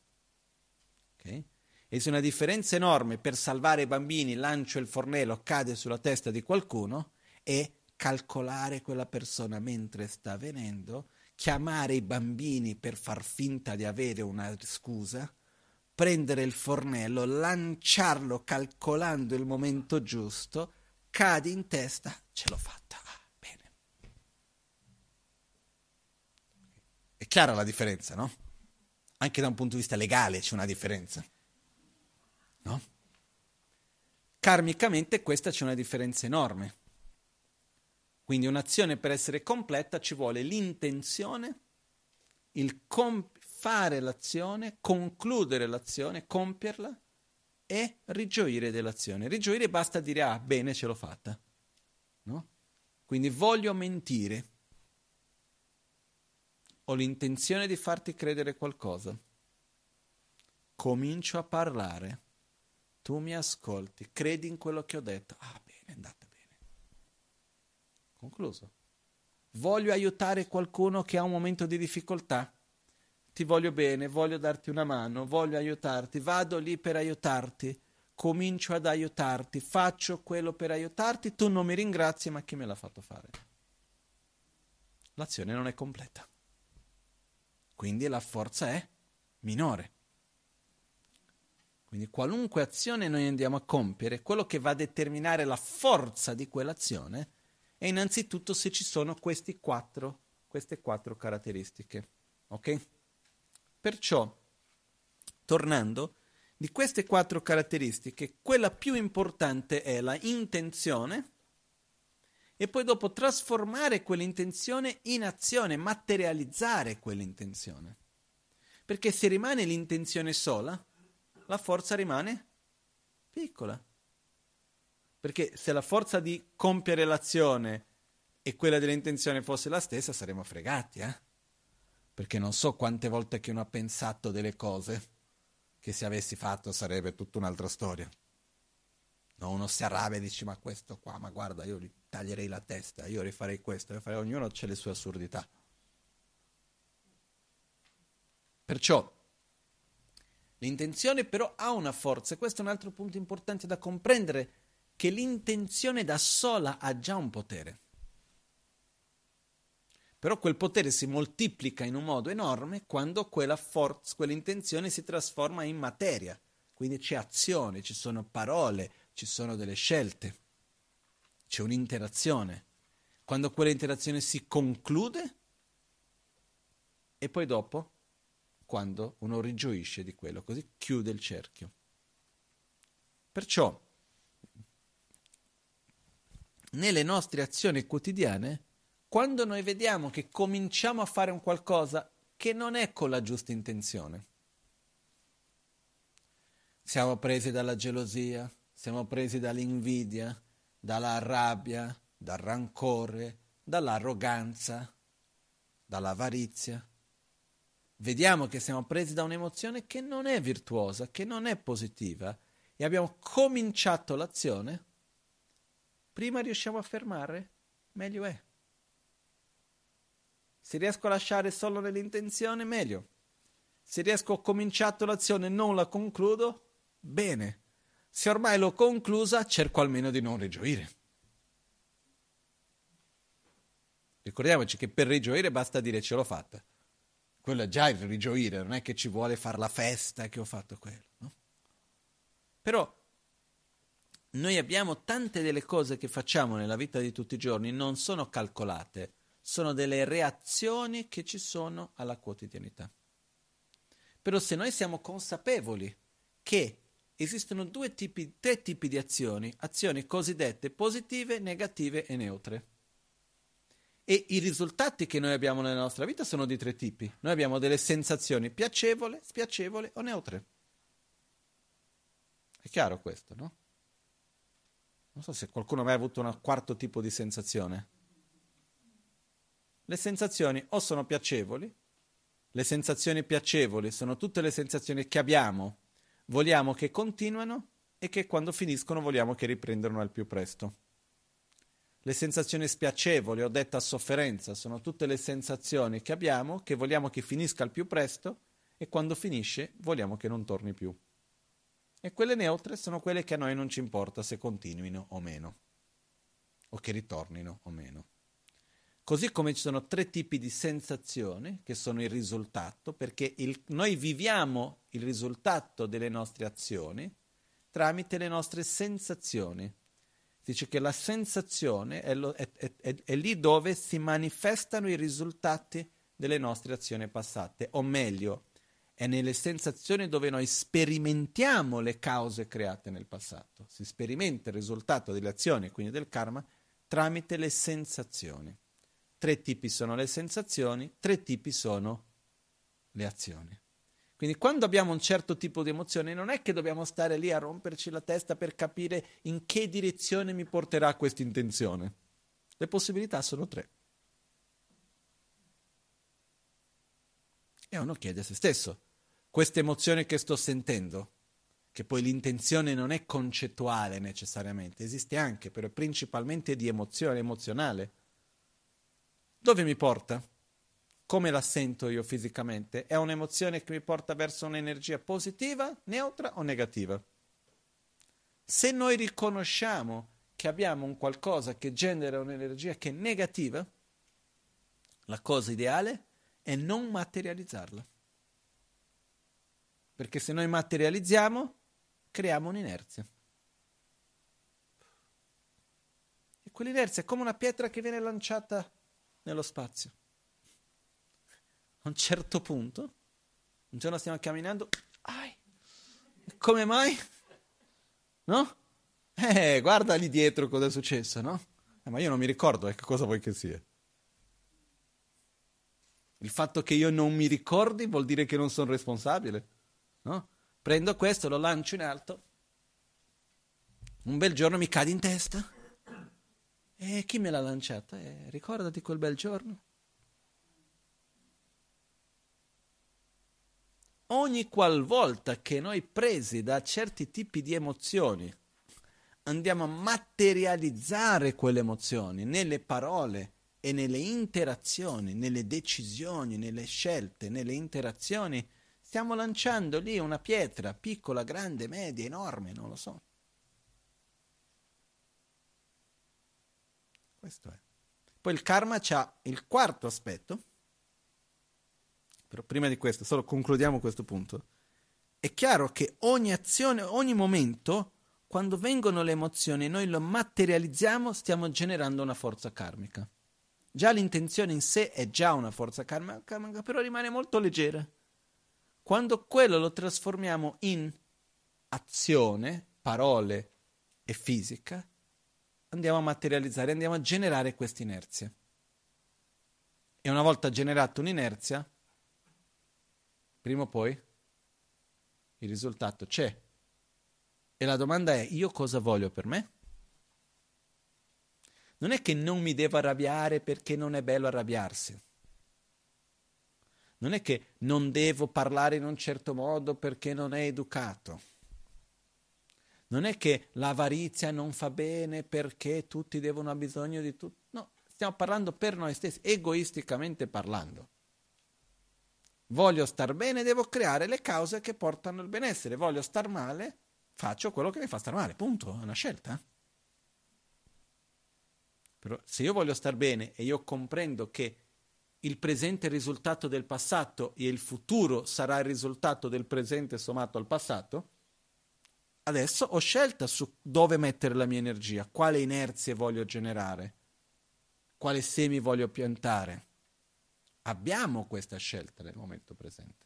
Okay? E se una differenza enorme per salvare i bambini, lancio il fornello, cade sulla testa di qualcuno e calcolare quella persona mentre sta avvenendo, chiamare i bambini per far finta di avere una scusa, prendere il fornello, lanciarlo calcolando il momento giusto, cade in testa, ce l'ho fatta. È chiara la differenza, no? Anche da un punto di vista legale c'è una differenza. No? Karmicamente questa c'è una differenza enorme. Quindi un'azione per essere completa ci vuole l'intenzione, il comp- fare l'azione, concludere l'azione, compierla e rigioire dell'azione. Rigioire basta dire ah, bene, ce l'ho fatta. No? Quindi voglio mentire. Ho l'intenzione di farti credere qualcosa. Comincio a parlare. Tu mi ascolti, credi in quello che ho detto. Ah, bene, è andata bene. Concluso. Voglio aiutare qualcuno che ha un momento di difficoltà ti voglio bene, voglio darti una mano, voglio aiutarti, vado lì per aiutarti, comincio ad aiutarti, faccio quello per aiutarti, tu non mi ringrazi, ma chi me l'ha fatto fare? L'azione non è completa. Quindi la forza è minore. Quindi qualunque azione noi andiamo a compiere, quello che va a determinare la forza di quell'azione è innanzitutto se ci sono quattro, queste quattro caratteristiche. Ok? Perciò, tornando, di queste quattro caratteristiche, quella più importante è la intenzione e poi dopo trasformare quell'intenzione in azione, materializzare quell'intenzione. Perché se rimane l'intenzione sola, la forza rimane piccola. Perché se la forza di compiere l'azione e quella dell'intenzione fosse la stessa, saremmo fregati, eh? perché non so quante volte che uno ha pensato delle cose che se avessi fatto sarebbe tutta un'altra storia. No, uno si arrabbia e dice ma questo qua, ma guarda, io gli taglierei la testa, io rifarei questo, rifarei... ognuno ha le sue assurdità. Perciò l'intenzione però ha una forza e questo è un altro punto importante da comprendere, che l'intenzione da sola ha già un potere. Però quel potere si moltiplica in un modo enorme quando quella forza, quell'intenzione si trasforma in materia. Quindi c'è azione, ci sono parole, ci sono delle scelte, c'è un'interazione. Quando quell'interazione si conclude e poi dopo, quando uno rigioisce di quello, così chiude il cerchio. Perciò, nelle nostre azioni quotidiane, quando noi vediamo che cominciamo a fare un qualcosa che non è con la giusta intenzione. Siamo presi dalla gelosia, siamo presi dall'invidia, dalla rabbia, dal rancore, dall'arroganza, dall'avarizia. Vediamo che siamo presi da un'emozione che non è virtuosa, che non è positiva e abbiamo cominciato l'azione. Prima riusciamo a fermare, meglio è. Se riesco a lasciare solo nell'intenzione, meglio. Se riesco a cominciato l'azione e non la concludo, bene. Se ormai l'ho conclusa, cerco almeno di non rigioire. Ricordiamoci che per rigioire basta dire ce l'ho fatta. Quello è già il rigioire, non è che ci vuole fare la festa che ho fatto quello. No? Però noi abbiamo tante delle cose che facciamo nella vita di tutti i giorni, non sono calcolate sono delle reazioni che ci sono alla quotidianità. Però se noi siamo consapevoli che esistono due tipi, tre tipi di azioni, azioni cosiddette positive, negative e neutre. E i risultati che noi abbiamo nella nostra vita sono di tre tipi. Noi abbiamo delle sensazioni piacevole, spiacevole o neutre. È chiaro questo, no? Non so se qualcuno ha mai avuto un quarto tipo di sensazione le sensazioni o sono piacevoli, le sensazioni piacevoli sono tutte le sensazioni che abbiamo, vogliamo che continuino e che quando finiscono vogliamo che riprendano al più presto. Le sensazioni spiacevoli o detta sofferenza sono tutte le sensazioni che abbiamo, che vogliamo che finisca al più presto e quando finisce vogliamo che non torni più. E quelle neutre sono quelle che a noi non ci importa se continuino o meno, o che ritornino o meno. Così come ci sono tre tipi di sensazioni che sono il risultato, perché il, noi viviamo il risultato delle nostre azioni tramite le nostre sensazioni. Dice che la sensazione è, lo, è, è, è lì dove si manifestano i risultati delle nostre azioni passate, o meglio, è nelle sensazioni dove noi sperimentiamo le cause create nel passato. Si sperimenta il risultato delle azioni, quindi del karma, tramite le sensazioni. Tre tipi sono le sensazioni, tre tipi sono le azioni. Quindi quando abbiamo un certo tipo di emozione non è che dobbiamo stare lì a romperci la testa per capire in che direzione mi porterà questa intenzione. Le possibilità sono tre. E uno chiede a se stesso, questa emozione che sto sentendo, che poi l'intenzione non è concettuale necessariamente, esiste anche, però principalmente di emozione, emozionale. Dove mi porta? Come la sento io fisicamente? È un'emozione che mi porta verso un'energia positiva, neutra o negativa? Se noi riconosciamo che abbiamo un qualcosa che genera un'energia che è negativa, la cosa ideale è non materializzarla. Perché se noi materializziamo, creiamo un'inerzia. E quell'inerzia è come una pietra che viene lanciata nello spazio. A un certo punto, un giorno stiamo camminando, ai, come mai? No? Eh, guarda lì dietro cosa è successo, no? Eh, ma io non mi ricordo, eh, che cosa vuoi che sia? Il fatto che io non mi ricordi vuol dire che non sono responsabile, no? Prendo questo, lo lancio in alto, un bel giorno mi cade in testa. E chi me l'ha lanciata? Eh, ricordati quel bel giorno. Ogni qualvolta che noi presi da certi tipi di emozioni andiamo a materializzare quelle emozioni nelle parole e nelle interazioni, nelle decisioni, nelle scelte, nelle interazioni, stiamo lanciando lì una pietra, piccola, grande, media, enorme, non lo so. Questo è. Poi il karma ha il quarto aspetto, però prima di questo, solo concludiamo questo punto. È chiaro che ogni azione, ogni momento quando vengono le emozioni e noi lo materializziamo, stiamo generando una forza karmica. Già l'intenzione in sé è già una forza karmica, però rimane molto leggera. Quando quello lo trasformiamo in azione, parole e fisica, andiamo a materializzare, andiamo a generare questa inerzia. E una volta generata un'inerzia, prima o poi il risultato c'è e la domanda è, io cosa voglio per me? Non è che non mi devo arrabbiare perché non è bello arrabbiarsi. Non è che non devo parlare in un certo modo perché non è educato. Non è che l'avarizia non fa bene perché tutti devono ha bisogno di tutto. No, stiamo parlando per noi stessi, egoisticamente parlando. Voglio star bene, devo creare le cause che portano il benessere. Voglio star male, faccio quello che mi fa stare male, punto, è una scelta. Però se io voglio star bene e io comprendo che il presente è il risultato del passato e il futuro sarà il risultato del presente sommato al passato, adesso ho scelta su dove mettere la mia energia, quale inerzie voglio generare, quale semi voglio piantare. Abbiamo questa scelta nel momento presente.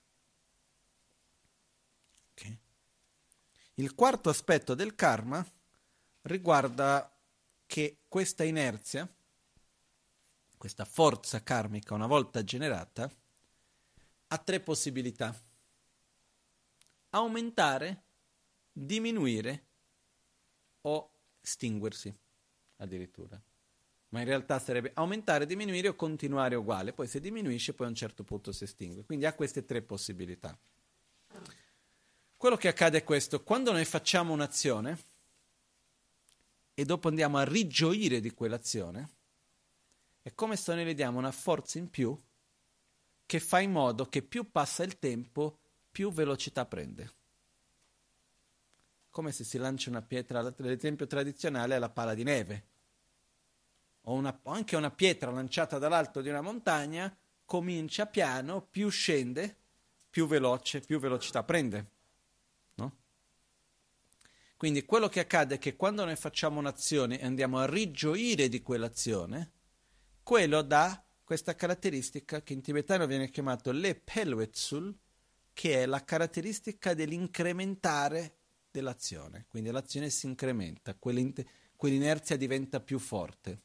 Okay. Il quarto aspetto del karma riguarda che questa inerzia, questa forza karmica una volta generata, ha tre possibilità. Aumentare, diminuire o estinguersi addirittura. Ma in realtà sarebbe aumentare, diminuire o continuare uguale. Poi se diminuisce poi a un certo punto si estingue. Quindi ha queste tre possibilità. Quello che accade è questo, quando noi facciamo un'azione e dopo andiamo a rigioire di quell'azione, è come se noi le diamo una forza in più che fa in modo che più passa il tempo, più velocità prende. Come se si lancia una pietra, l'esempio tradizionale è la pala di neve. O, una, o anche una pietra lanciata dall'alto di una montagna comincia piano, più scende, più veloce, più velocità prende. Quindi quello che accade è che quando noi facciamo un'azione e andiamo a rigioire di quell'azione, quello dà questa caratteristica che in tibetano viene chiamato le pelwetsul, che è la caratteristica dell'incrementare dell'azione. Quindi l'azione si incrementa, quell'inerzia diventa più forte.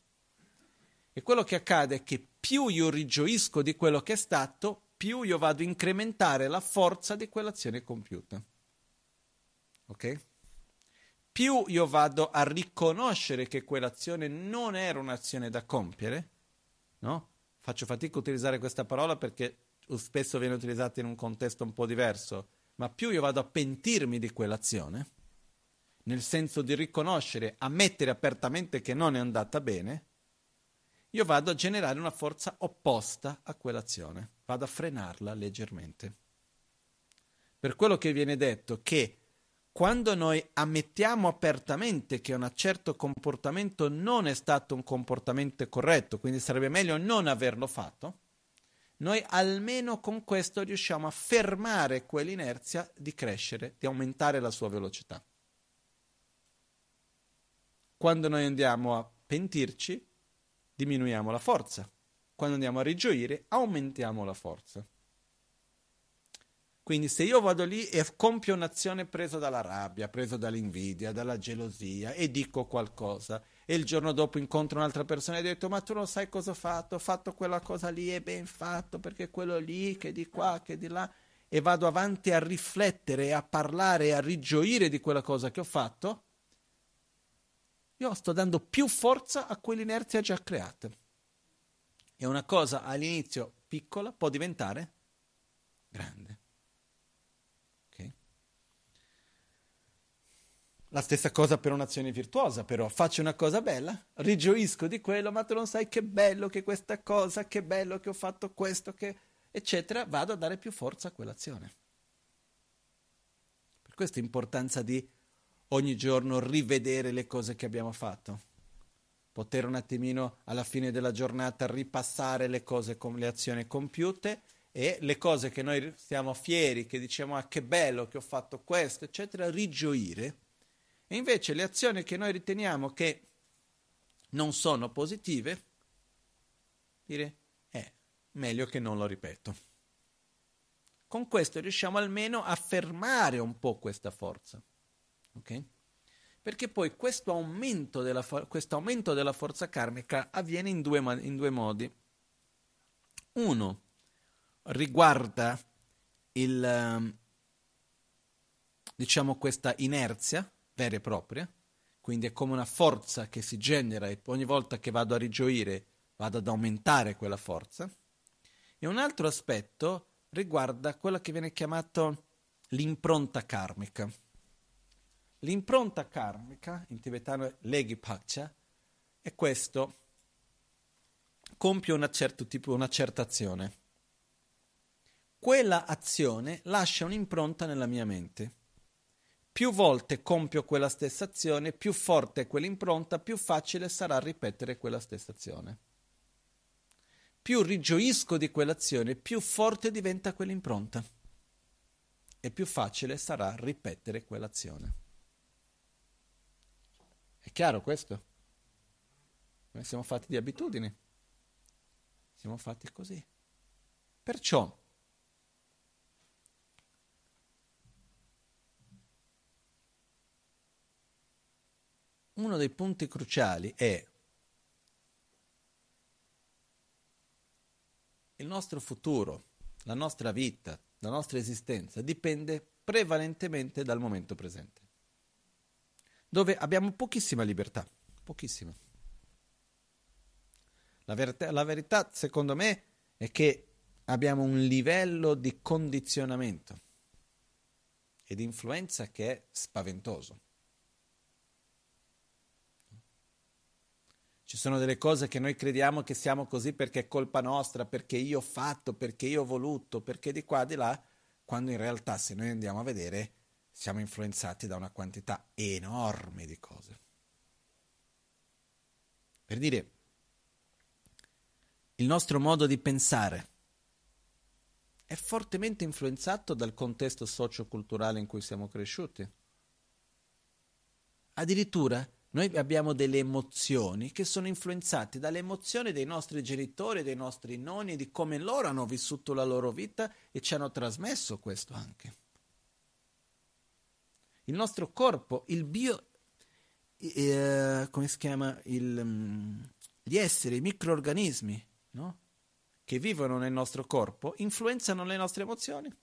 E quello che accade è che più io rigioisco di quello che è stato, più io vado a incrementare la forza di quell'azione compiuta. Ok? Più io vado a riconoscere che quell'azione non era un'azione da compiere, no? Faccio fatica a utilizzare questa parola perché spesso viene utilizzata in un contesto un po' diverso, ma più io vado a pentirmi di quell'azione, nel senso di riconoscere, ammettere apertamente che non è andata bene, io vado a generare una forza opposta a quell'azione, vado a frenarla leggermente. Per quello che viene detto che quando noi ammettiamo apertamente che un certo comportamento non è stato un comportamento corretto, quindi sarebbe meglio non averlo fatto, noi almeno con questo riusciamo a fermare quell'inerzia di crescere, di aumentare la sua velocità. Quando noi andiamo a pentirci, diminuiamo la forza. Quando andiamo a rigioire, aumentiamo la forza. Quindi se io vado lì e compio un'azione presa dalla rabbia, preso dall'invidia, dalla gelosia e dico qualcosa e il giorno dopo incontro un'altra persona e ho detto ma tu non sai cosa ho fatto, ho fatto quella cosa lì e ben fatto perché quello lì che di qua, che di là e vado avanti a riflettere, a parlare a rigioire di quella cosa che ho fatto, io sto dando più forza a quell'inerzia già creata. E una cosa all'inizio piccola può diventare grande. Okay? La stessa cosa per un'azione virtuosa, però faccio una cosa bella, rigioisco di quello, ma tu non sai che bello che questa cosa, che bello che ho fatto questo, che eccetera, vado a dare più forza a quell'azione. Per questo l'importanza di ogni giorno rivedere le cose che abbiamo fatto. Poter un attimino alla fine della giornata ripassare le cose, le azioni compiute e le cose che noi siamo fieri, che diciamo ah che bello che ho fatto questo, eccetera, rigioire. E invece le azioni che noi riteniamo che non sono positive, dire eh, meglio che non lo ripeto. Con questo riusciamo almeno a fermare un po' questa forza. Okay? Perché poi questo aumento, della for- questo aumento della forza karmica avviene in due, in due modi. Uno riguarda il, diciamo questa inerzia vera e propria, quindi è come una forza che si genera e ogni volta che vado a rigioire vado ad aumentare quella forza. E un altro aspetto riguarda quella che viene chiamata l'impronta karmica. L'impronta karmica, in tibetano leghi pakcha, è questo. Compio una, certo tipo, una certa azione. Quella azione lascia un'impronta nella mia mente. Più volte compio quella stessa azione, più forte è quell'impronta, più facile sarà ripetere quella stessa azione. Più rigioisco di quell'azione, più forte diventa quell'impronta e più facile sarà ripetere quell'azione. È chiaro questo? Noi siamo fatti di abitudini. Siamo fatti così. Perciò uno dei punti cruciali è il nostro futuro, la nostra vita, la nostra esistenza dipende prevalentemente dal momento presente dove abbiamo pochissima libertà, pochissima. La, ver- la verità, secondo me, è che abbiamo un livello di condizionamento e di influenza che è spaventoso. Ci sono delle cose che noi crediamo che siamo così perché è colpa nostra, perché io ho fatto, perché io ho voluto, perché di qua, di là, quando in realtà se noi andiamo a vedere siamo influenzati da una quantità enorme di cose. Per dire, il nostro modo di pensare è fortemente influenzato dal contesto socioculturale in cui siamo cresciuti. Addirittura noi abbiamo delle emozioni che sono influenzate dalle emozioni dei nostri genitori, dei nostri nonni, di come loro hanno vissuto la loro vita e ci hanno trasmesso questo anche il nostro corpo, il bio, eh, come si chiama, il, um, gli esseri, i microorganismi, no? che vivono nel nostro corpo, influenzano le nostre emozioni.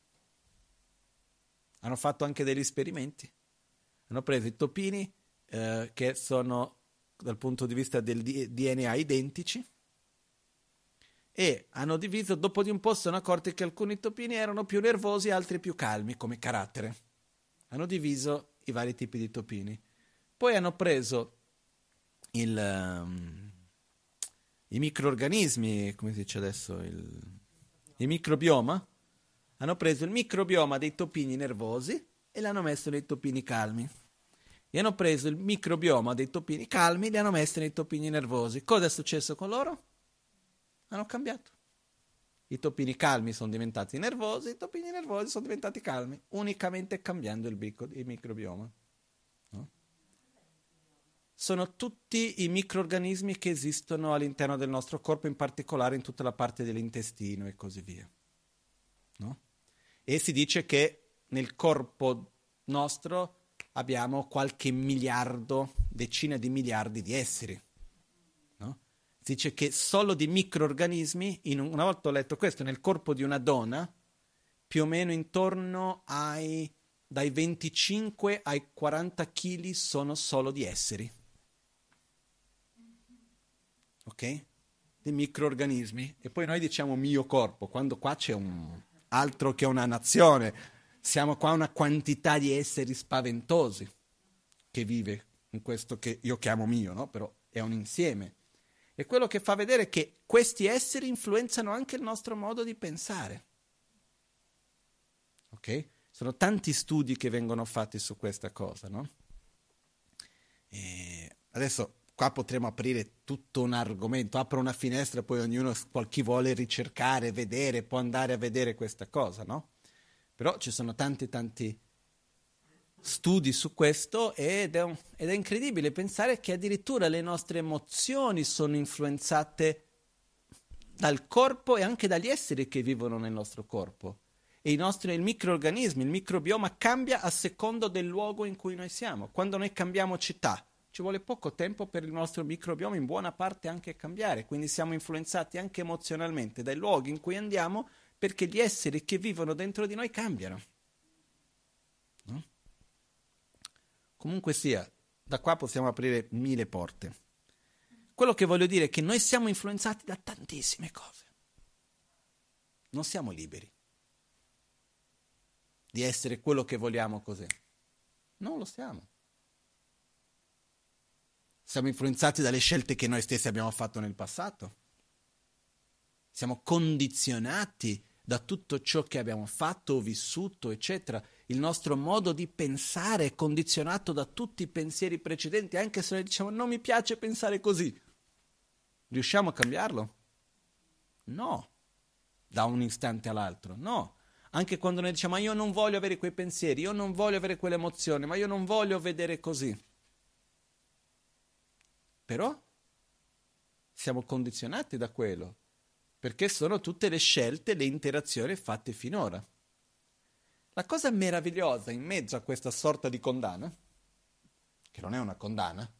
Hanno fatto anche degli esperimenti. Hanno preso i topini eh, che sono dal punto di vista del DNA identici e hanno diviso, dopo di un po' sono accorti che alcuni topini erano più nervosi e altri più calmi come carattere. Hanno diviso i vari tipi di topini. Poi hanno preso il, um, i microorganismi, come si dice adesso, il, il microbioma, hanno preso il microbioma dei topini nervosi e l'hanno messo nei topini calmi. E hanno preso il microbioma dei topini calmi li hanno messi nei topini nervosi. Cosa è successo con loro? Hanno cambiato. I topini calmi sono diventati nervosi, i topini nervosi sono diventati calmi, unicamente cambiando il, bico, il microbioma. No? Sono tutti i microorganismi che esistono all'interno del nostro corpo, in particolare in tutta la parte dell'intestino e così via. No? E si dice che nel corpo nostro abbiamo qualche miliardo, decine di miliardi di esseri. No? Si dice che solo di microorganismi, un, una volta ho letto questo, nel corpo di una donna, più o meno intorno ai dai 25 ai 40 kg sono solo di esseri. Ok? Di microorganismi. E poi noi diciamo mio corpo, quando qua c'è un altro che una nazione siamo qua una quantità di esseri spaventosi che vive in questo che io chiamo mio, no? Però è un insieme. E quello che fa vedere che questi esseri influenzano anche il nostro modo di pensare. Ok? Sono tanti studi che vengono fatti su questa cosa, no? E adesso qua potremo aprire tutto un argomento, apro una finestra, poi ognuno, chi vuole ricercare, vedere, può andare a vedere questa cosa, no? Però ci sono tanti, tanti studi su questo ed è, un, ed è incredibile pensare che addirittura le nostre emozioni sono influenzate dal corpo e anche dagli esseri che vivono nel nostro corpo. E i nostri il microorganismi, il microbioma cambia a secondo del luogo in cui noi siamo. Quando noi cambiamo città, ci vuole poco tempo per il nostro microbioma in buona parte anche cambiare, quindi siamo influenzati anche emozionalmente dai luoghi in cui andiamo perché gli esseri che vivono dentro di noi cambiano. No? Comunque sia, da qua possiamo aprire mille porte. Quello che voglio dire è che noi siamo influenzati da tantissime cose. Non siamo liberi di essere quello che vogliamo così. Non lo siamo. Siamo influenzati dalle scelte che noi stessi abbiamo fatto nel passato. Siamo condizionati da tutto ciò che abbiamo fatto o vissuto, eccetera. Il nostro modo di pensare è condizionato da tutti i pensieri precedenti, anche se noi diciamo non mi piace pensare così. Riusciamo a cambiarlo? No, da un istante all'altro, no. Anche quando noi diciamo ma io non voglio avere quei pensieri, io non voglio avere quelle emozioni, ma io non voglio vedere così. Però siamo condizionati da quello perché sono tutte le scelte, le interazioni fatte finora. La cosa meravigliosa in mezzo a questa sorta di condanna, che non è una condanna,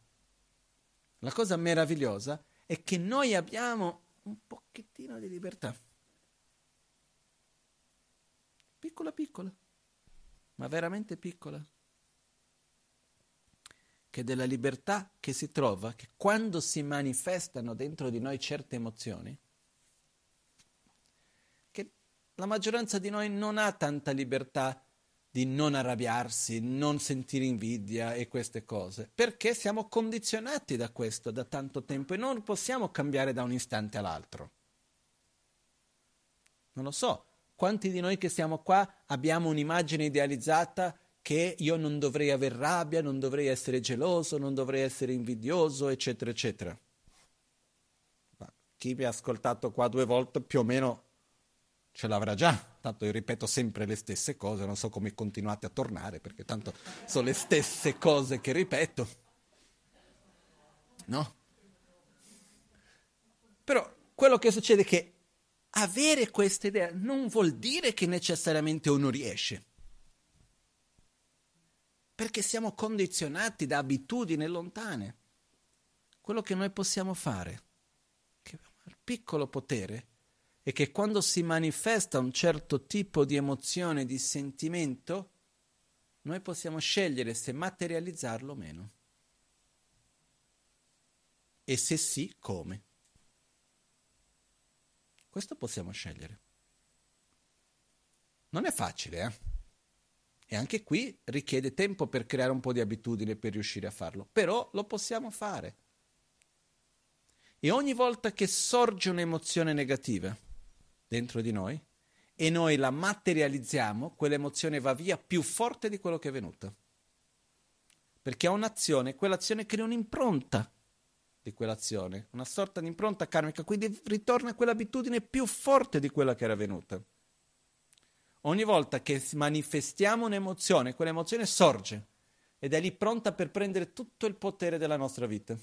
la cosa meravigliosa è che noi abbiamo un pochettino di libertà. Piccola piccola, ma veramente piccola. Che della libertà che si trova, che quando si manifestano dentro di noi certe emozioni, la maggioranza di noi non ha tanta libertà di non arrabbiarsi, non sentire invidia e queste cose, perché siamo condizionati da questo da tanto tempo e non possiamo cambiare da un istante all'altro. Non lo so, quanti di noi che siamo qua abbiamo un'immagine idealizzata che io non dovrei aver rabbia, non dovrei essere geloso, non dovrei essere invidioso, eccetera, eccetera. Ma chi mi ha ascoltato qua due volte più o meno ce l'avrà già, tanto io ripeto sempre le stesse cose, non so come continuate a tornare, perché tanto sono le stesse cose che ripeto. No? Però quello che succede è che avere questa idea non vuol dire che necessariamente uno riesce. Perché siamo condizionati da abitudini lontane. Quello che noi possiamo fare piccolo potere è che quando si manifesta un certo tipo di emozione, di sentimento, noi possiamo scegliere se materializzarlo o meno. E se sì, come. Questo possiamo scegliere. Non è facile, eh? E anche qui richiede tempo per creare un po' di abitudine per riuscire a farlo, però lo possiamo fare. E ogni volta che sorge un'emozione negativa dentro di noi e noi la materializziamo, quell'emozione va via più forte di quello che è venuta. Perché ha un'azione, quell'azione crea un'impronta di quell'azione, una sorta di impronta karmica, quindi ritorna quell'abitudine più forte di quella che era venuta. Ogni volta che manifestiamo un'emozione, quell'emozione sorge ed è lì pronta per prendere tutto il potere della nostra vita.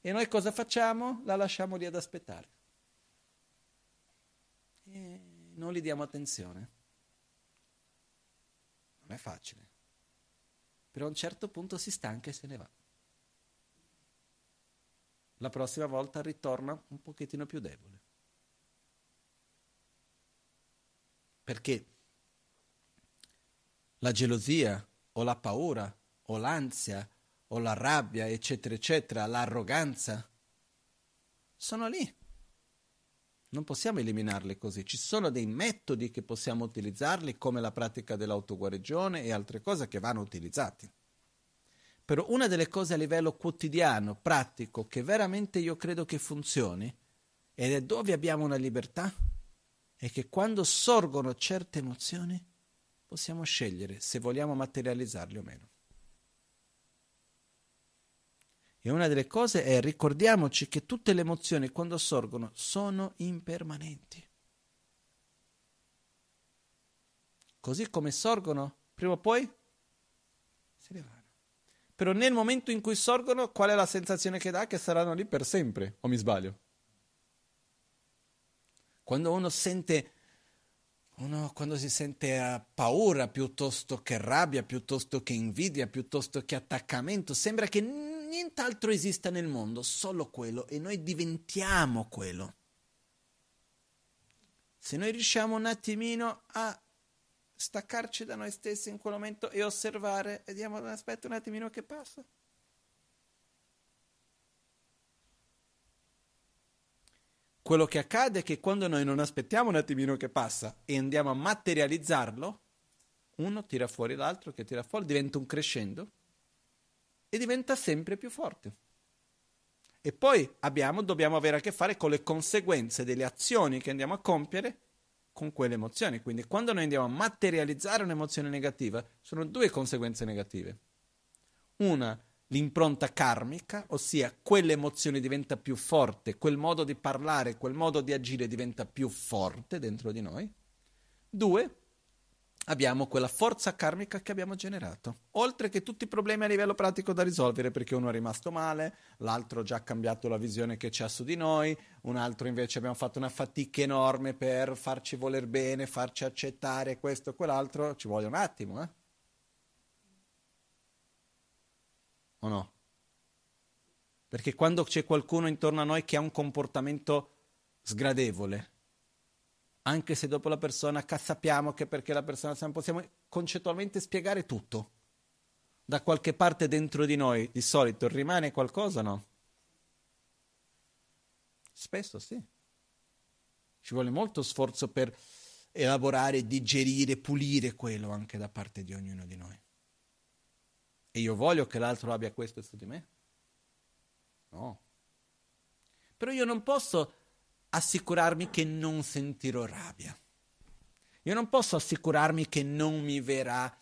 E noi cosa facciamo? La lasciamo lì ad aspettare. E non gli diamo attenzione. Non è facile. Però a un certo punto si stanca e se ne va. La prossima volta ritorna un pochettino più debole. Perché la gelosia o la paura o l'ansia o la rabbia, eccetera, eccetera, l'arroganza, sono lì. Non possiamo eliminarli così. Ci sono dei metodi che possiamo utilizzarli, come la pratica dell'autoguarigione e altre cose che vanno utilizzati. Però una delle cose a livello quotidiano, pratico, che veramente io credo che funzioni, ed è dove abbiamo una libertà, è che quando sorgono certe emozioni possiamo scegliere se vogliamo materializzarle o meno. E una delle cose è ricordiamoci che tutte le emozioni quando sorgono sono impermanenti. Così come sorgono, prima o poi se ne vanno. Però nel momento in cui sorgono, qual è la sensazione che dà? Che saranno lì per sempre, o mi sbaglio? Quando uno sente, uno quando si sente uh, paura piuttosto che rabbia, piuttosto che invidia, piuttosto che attaccamento, sembra che nient'altro esista nel mondo, solo quello, e noi diventiamo quello. Se noi riusciamo un attimino a staccarci da noi stessi in quel momento e osservare, e diamo aspetta un attimino che passa. Quello che accade è che quando noi non aspettiamo un attimino che passa e andiamo a materializzarlo, uno tira fuori l'altro che tira fuori, diventa un crescendo e diventa sempre più forte. E poi abbiamo, dobbiamo avere a che fare con le conseguenze delle azioni che andiamo a compiere con quelle emozioni. Quindi quando noi andiamo a materializzare un'emozione negativa, sono due conseguenze negative. Una l'impronta karmica, ossia quell'emozione diventa più forte, quel modo di parlare, quel modo di agire diventa più forte dentro di noi. Due, abbiamo quella forza karmica che abbiamo generato, oltre che tutti i problemi a livello pratico da risolvere perché uno è rimasto male, l'altro ha già cambiato la visione che c'ha su di noi, un altro invece abbiamo fatto una fatica enorme per farci voler bene, farci accettare questo e quell'altro, ci vuole un attimo, eh? o no? Perché quando c'è qualcuno intorno a noi che ha un comportamento sgradevole, anche se dopo la persona sappiamo che perché la persona possiamo concettualmente spiegare tutto. Da qualche parte dentro di noi di solito rimane qualcosa, no? Spesso sì. Ci vuole molto sforzo per elaborare, digerire, pulire quello anche da parte di ognuno di noi. E io voglio che l'altro abbia questo su di me? No. Però io non posso assicurarmi che non sentirò rabbia. Io non posso assicurarmi che non mi verrà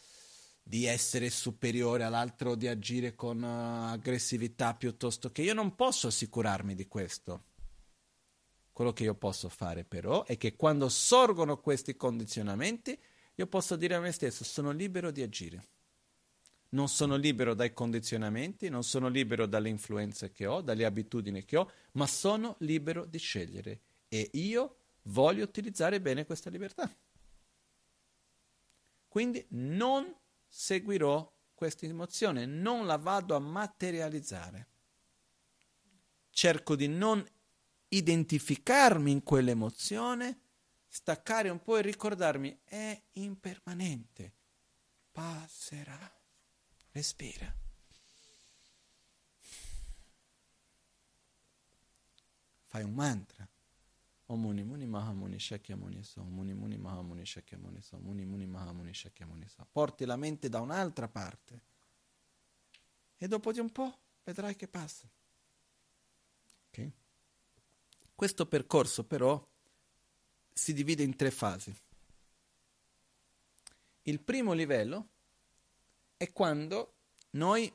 di essere superiore all'altro, di agire con uh, aggressività piuttosto che io non posso assicurarmi di questo. Quello che io posso fare però è che quando sorgono questi condizionamenti, io posso dire a me stesso sono libero di agire non sono libero dai condizionamenti, non sono libero dalle influenze che ho, dalle abitudini che ho, ma sono libero di scegliere e io voglio utilizzare bene questa libertà. Quindi non seguirò questa emozione, non la vado a materializzare. Cerco di non identificarmi in quell'emozione, staccare un po' e ricordarmi è impermanente, passerà. Respira. Fai un mantra. Om Muni Muni Mahamuni Shakyamuni So, Muni Muni Mahamuni Shakyamuni So, Muni Muni Mahamuni Shakyamuni So. Porti la mente da un'altra parte e dopo di un po' vedrai che passa. Okay? Questo percorso però si divide in tre fasi. Il primo livello è quando noi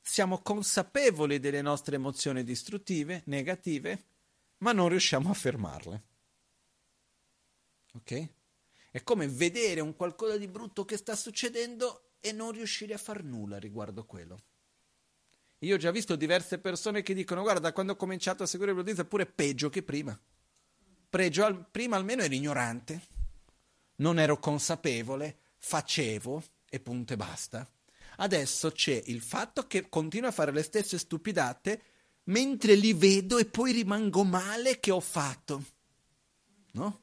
siamo consapevoli delle nostre emozioni distruttive, negative, ma non riusciamo a fermarle. Ok? È come vedere un qualcosa di brutto che sta succedendo e non riuscire a far nulla riguardo quello. Io ho già visto diverse persone che dicono: Guarda, quando ho cominciato a seguire il buddismo è pure peggio che prima. Pregio al, prima almeno ero ignorante, non ero consapevole, facevo e punto e basta. Adesso c'è il fatto che continuo a fare le stesse stupidate mentre li vedo e poi rimango male che ho fatto. No?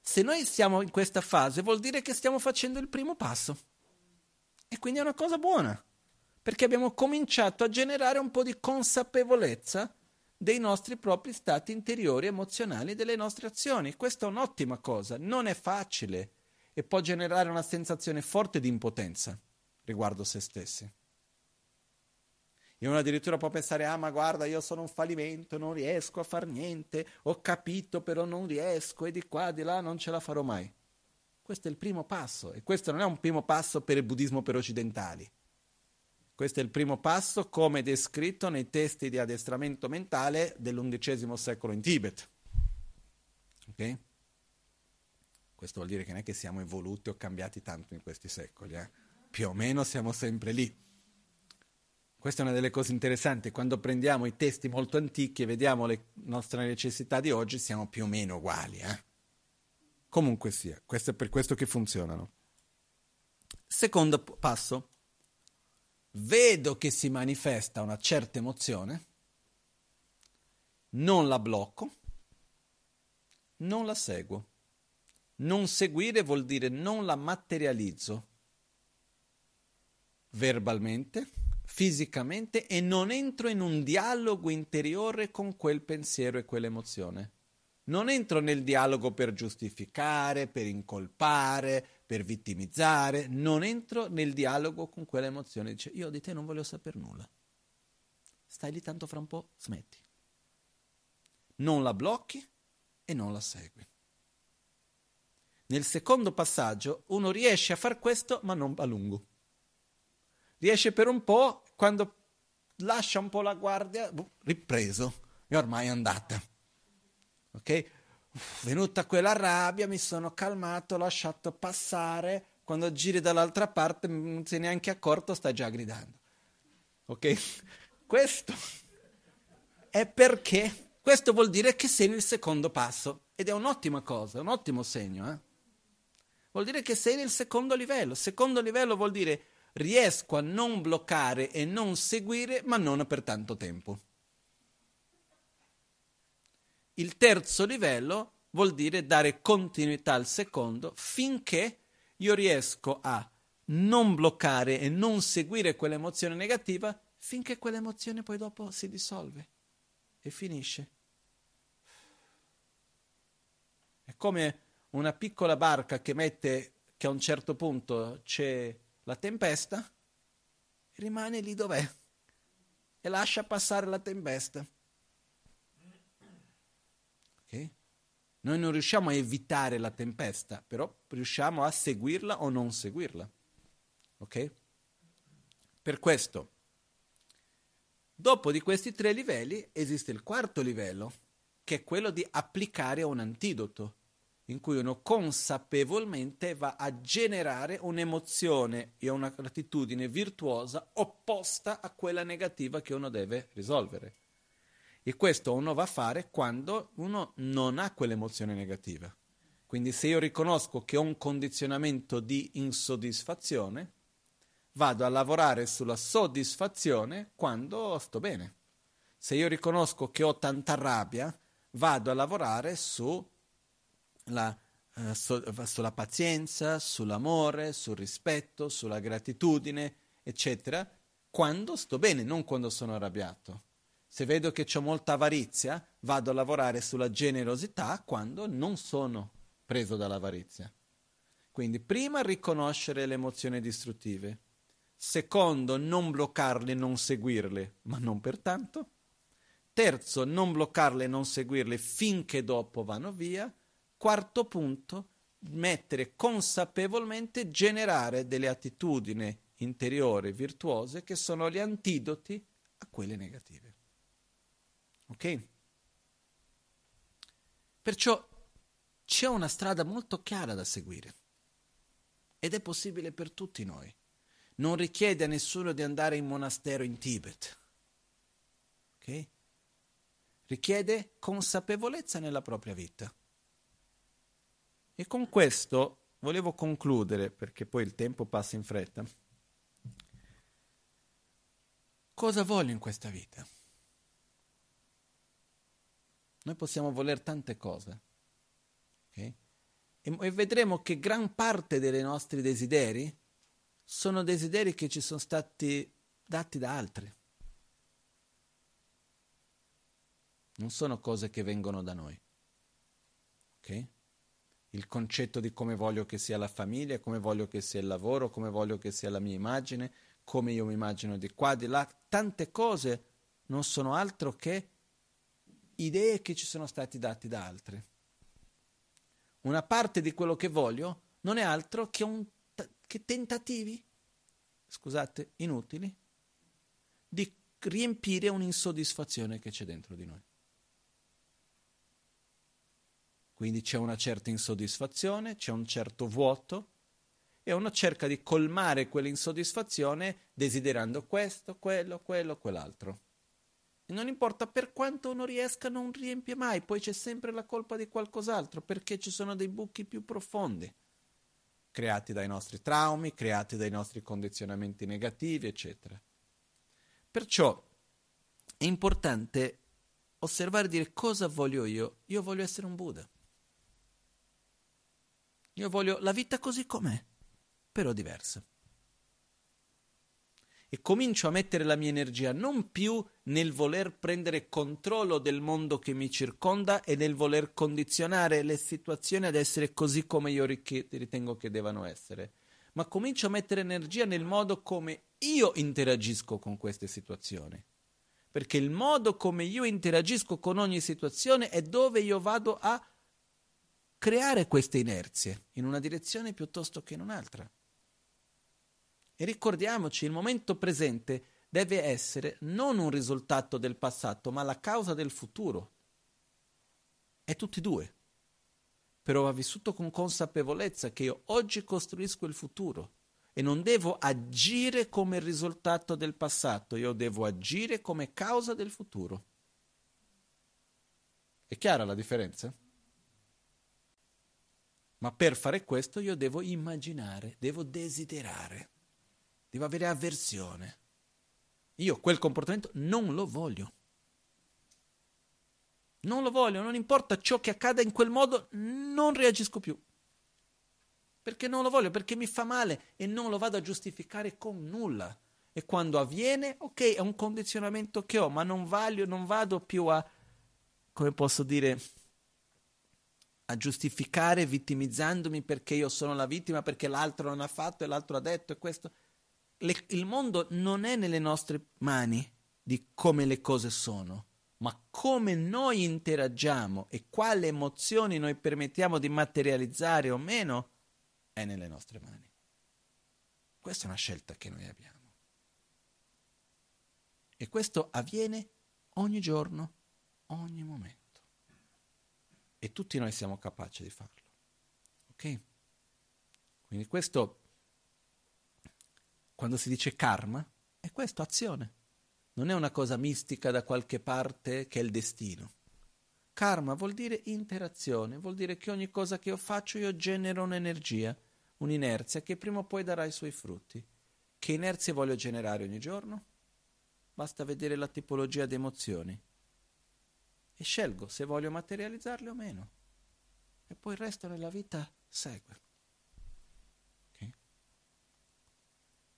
Se noi siamo in questa fase vuol dire che stiamo facendo il primo passo. E quindi è una cosa buona, perché abbiamo cominciato a generare un po' di consapevolezza dei nostri propri stati interiori emozionali, delle nostre azioni. Questa è un'ottima cosa, non è facile e può generare una sensazione forte di impotenza riguardo se stessi. E uno addirittura può pensare, ah ma guarda, io sono un fallimento, non riesco a fare niente, ho capito però non riesco e di qua, di là non ce la farò mai. Questo è il primo passo e questo non è un primo passo per il buddismo per occidentali. Questo è il primo passo come descritto nei testi di addestramento mentale dell'undicesimo secolo in Tibet. Ok? Questo vuol dire che non è che siamo evoluti o cambiati tanto in questi secoli, eh? più o meno siamo sempre lì. Questa è una delle cose interessanti, quando prendiamo i testi molto antichi e vediamo le nostre necessità di oggi, siamo più o meno uguali. Eh? Comunque sia, questo è per questo che funzionano. Secondo passo, vedo che si manifesta una certa emozione, non la blocco, non la seguo. Non seguire vuol dire non la materializzo verbalmente, fisicamente e non entro in un dialogo interiore con quel pensiero e quell'emozione. Non entro nel dialogo per giustificare, per incolpare, per vittimizzare, non entro nel dialogo con quell'emozione. Dice, io di te non voglio sapere nulla. Stai lì tanto fra un po', smetti. Non la blocchi e non la segui. Nel secondo passaggio uno riesce a far questo ma non a lungo. Riesce per un po', quando lascia un po' la guardia, ripreso, e ormai è andata. Ok? Venuta quella rabbia, mi sono calmato, lasciato passare. Quando giri dall'altra parte, non è neanche accorto, sta già gridando. Ok? Questo è perché questo vuol dire che sei nel secondo passo ed è un'ottima cosa, un ottimo segno. Eh? Vuol dire che sei nel secondo livello. Secondo livello vuol dire riesco a non bloccare e non seguire, ma non per tanto tempo. Il terzo livello vuol dire dare continuità al secondo finché io riesco a non bloccare e non seguire quell'emozione negativa finché quell'emozione poi dopo si dissolve e finisce. È come una piccola barca che mette che a un certo punto c'è la tempesta, rimane lì dov'è e lascia passare la tempesta. Okay? Noi non riusciamo a evitare la tempesta, però riusciamo a seguirla o non seguirla. Ok? Per questo, dopo di questi tre livelli, esiste il quarto livello, che è quello di applicare un antidoto in cui uno consapevolmente va a generare un'emozione e una gratitudine virtuosa opposta a quella negativa che uno deve risolvere. E questo uno va a fare quando uno non ha quell'emozione negativa. Quindi se io riconosco che ho un condizionamento di insoddisfazione, vado a lavorare sulla soddisfazione quando sto bene. Se io riconosco che ho tanta rabbia, vado a lavorare su la, uh, su, sulla pazienza, sull'amore, sul rispetto, sulla gratitudine, eccetera, quando sto bene, non quando sono arrabbiato. Se vedo che ho molta avarizia, vado a lavorare sulla generosità quando non sono preso dall'avarizia. Quindi prima riconoscere le emozioni distruttive, secondo non bloccarle, non seguirle, ma non pertanto. Terzo, non bloccarle, non seguirle finché dopo vanno via. Quarto punto, mettere consapevolmente, generare delle attitudini interiori virtuose che sono gli antidoti a quelle negative. Ok? Perciò c'è una strada molto chiara da seguire ed è possibile per tutti noi. Non richiede a nessuno di andare in monastero in Tibet. Ok? Richiede consapevolezza nella propria vita. E con questo volevo concludere, perché poi il tempo passa in fretta. Cosa voglio in questa vita? Noi possiamo voler tante cose. Okay? E, e vedremo che gran parte dei nostri desideri sono desideri che ci sono stati dati da altri. Non sono cose che vengono da noi. Okay? Il concetto di come voglio che sia la famiglia, come voglio che sia il lavoro, come voglio che sia la mia immagine, come io mi immagino di qua, di là, tante cose non sono altro che idee che ci sono stati dati da altri. Una parte di quello che voglio non è altro che, un, che tentativi, scusate, inutili, di riempire un'insoddisfazione che c'è dentro di noi. Quindi c'è una certa insoddisfazione, c'è un certo vuoto e uno cerca di colmare quell'insoddisfazione desiderando questo, quello, quello, quell'altro. E non importa per quanto uno riesca, non riempie mai, poi c'è sempre la colpa di qualcos'altro, perché ci sono dei buchi più profondi, creati dai nostri traumi, creati dai nostri condizionamenti negativi, eccetera. Perciò è importante osservare e dire cosa voglio io. Io voglio essere un Buddha. Io voglio la vita così com'è, però diversa e comincio a mettere la mia energia non più nel voler prendere controllo del mondo che mi circonda e nel voler condizionare le situazioni ad essere così come io ritengo che devono essere, ma comincio a mettere energia nel modo come io interagisco con queste situazioni. Perché il modo come io interagisco con ogni situazione è dove io vado a creare queste inerzie, in una direzione piuttosto che in un'altra. E ricordiamoci, il momento presente deve essere non un risultato del passato, ma la causa del futuro. E tutti e due. Però va vissuto con consapevolezza che io oggi costruisco il futuro e non devo agire come risultato del passato, io devo agire come causa del futuro. È chiara la differenza? Ma per fare questo io devo immaginare, devo desiderare devo avere avversione. Io quel comportamento non lo voglio. Non lo voglio, non importa ciò che accada in quel modo, non reagisco più. Perché non lo voglio, perché mi fa male e non lo vado a giustificare con nulla. E quando avviene, ok, è un condizionamento che ho, ma non, vaglio, non vado più a, come posso dire, a giustificare vittimizzandomi perché io sono la vittima, perché l'altro non ha fatto e l'altro ha detto e questo le, il mondo non è nelle nostre mani di come le cose sono, ma come noi interagiamo e quali emozioni noi permettiamo di materializzare o meno è nelle nostre mani. Questa è una scelta che noi abbiamo. E questo avviene ogni giorno, ogni momento. E tutti noi siamo capaci di farlo. Ok? Quindi questo quando si dice karma, è questo, azione. Non è una cosa mistica da qualche parte che è il destino. Karma vuol dire interazione, vuol dire che ogni cosa che io faccio io genero un'energia, un'inerzia che prima o poi darà i suoi frutti. Che inerzie voglio generare ogni giorno? basta vedere la tipologia di emozioni e scelgo se voglio materializzarle o meno. E poi il resto della vita segue. Okay?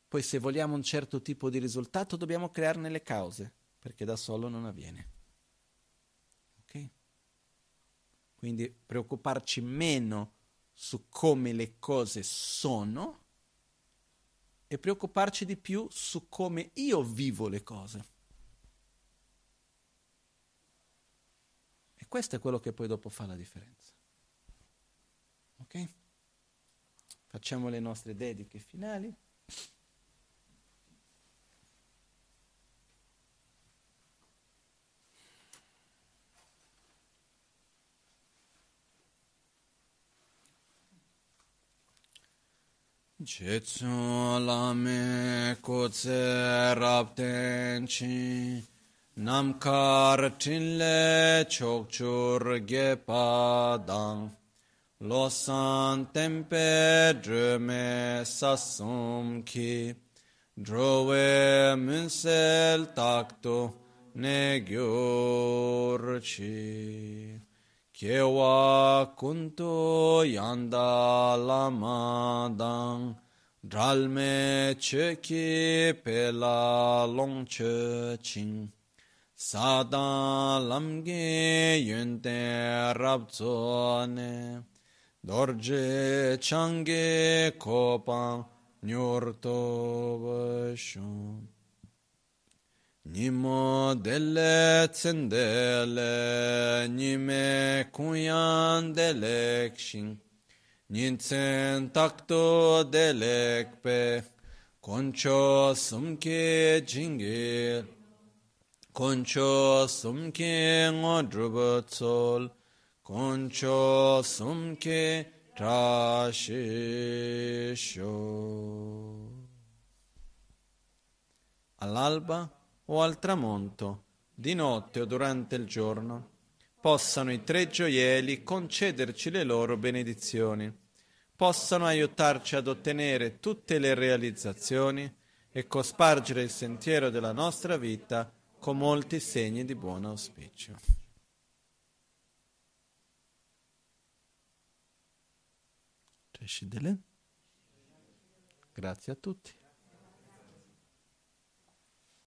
Poi se vogliamo un certo tipo di risultato dobbiamo crearne le cause, perché da solo non avviene. Okay? Quindi preoccuparci meno su come le cose sono e preoccuparci di più su come io vivo le cose. Questo è quello che poi dopo fa la differenza. Ok? Facciamo le nostre dediche finali. Jetsu lame kutse raptenchi Namkar Chinle Chokchur Gepa Losan Tempe Drume Sasum Ki. Drowe Münsel Taktu Negyur Chi. Kewa Kuntu Yanda Lama Dang. Dralme Cheki Pela Long Ching sadan lamge yunte rabzone dorje change kopang nyorto vashon Nimo delle tsendele, nime kunyan delek shin, nintsen takto delek pe, koncho sumke jingil, koncho sumke ngodrubo tsol, koncho sumke trashisho. All'alba, o al tramonto, di notte o durante il giorno, possano i tre gioielli concederci le loro benedizioni, possano aiutarci ad ottenere tutte le realizzazioni e cospargere il sentiero della nostra vita con molti segni di buon auspicio. Grazie a tutti.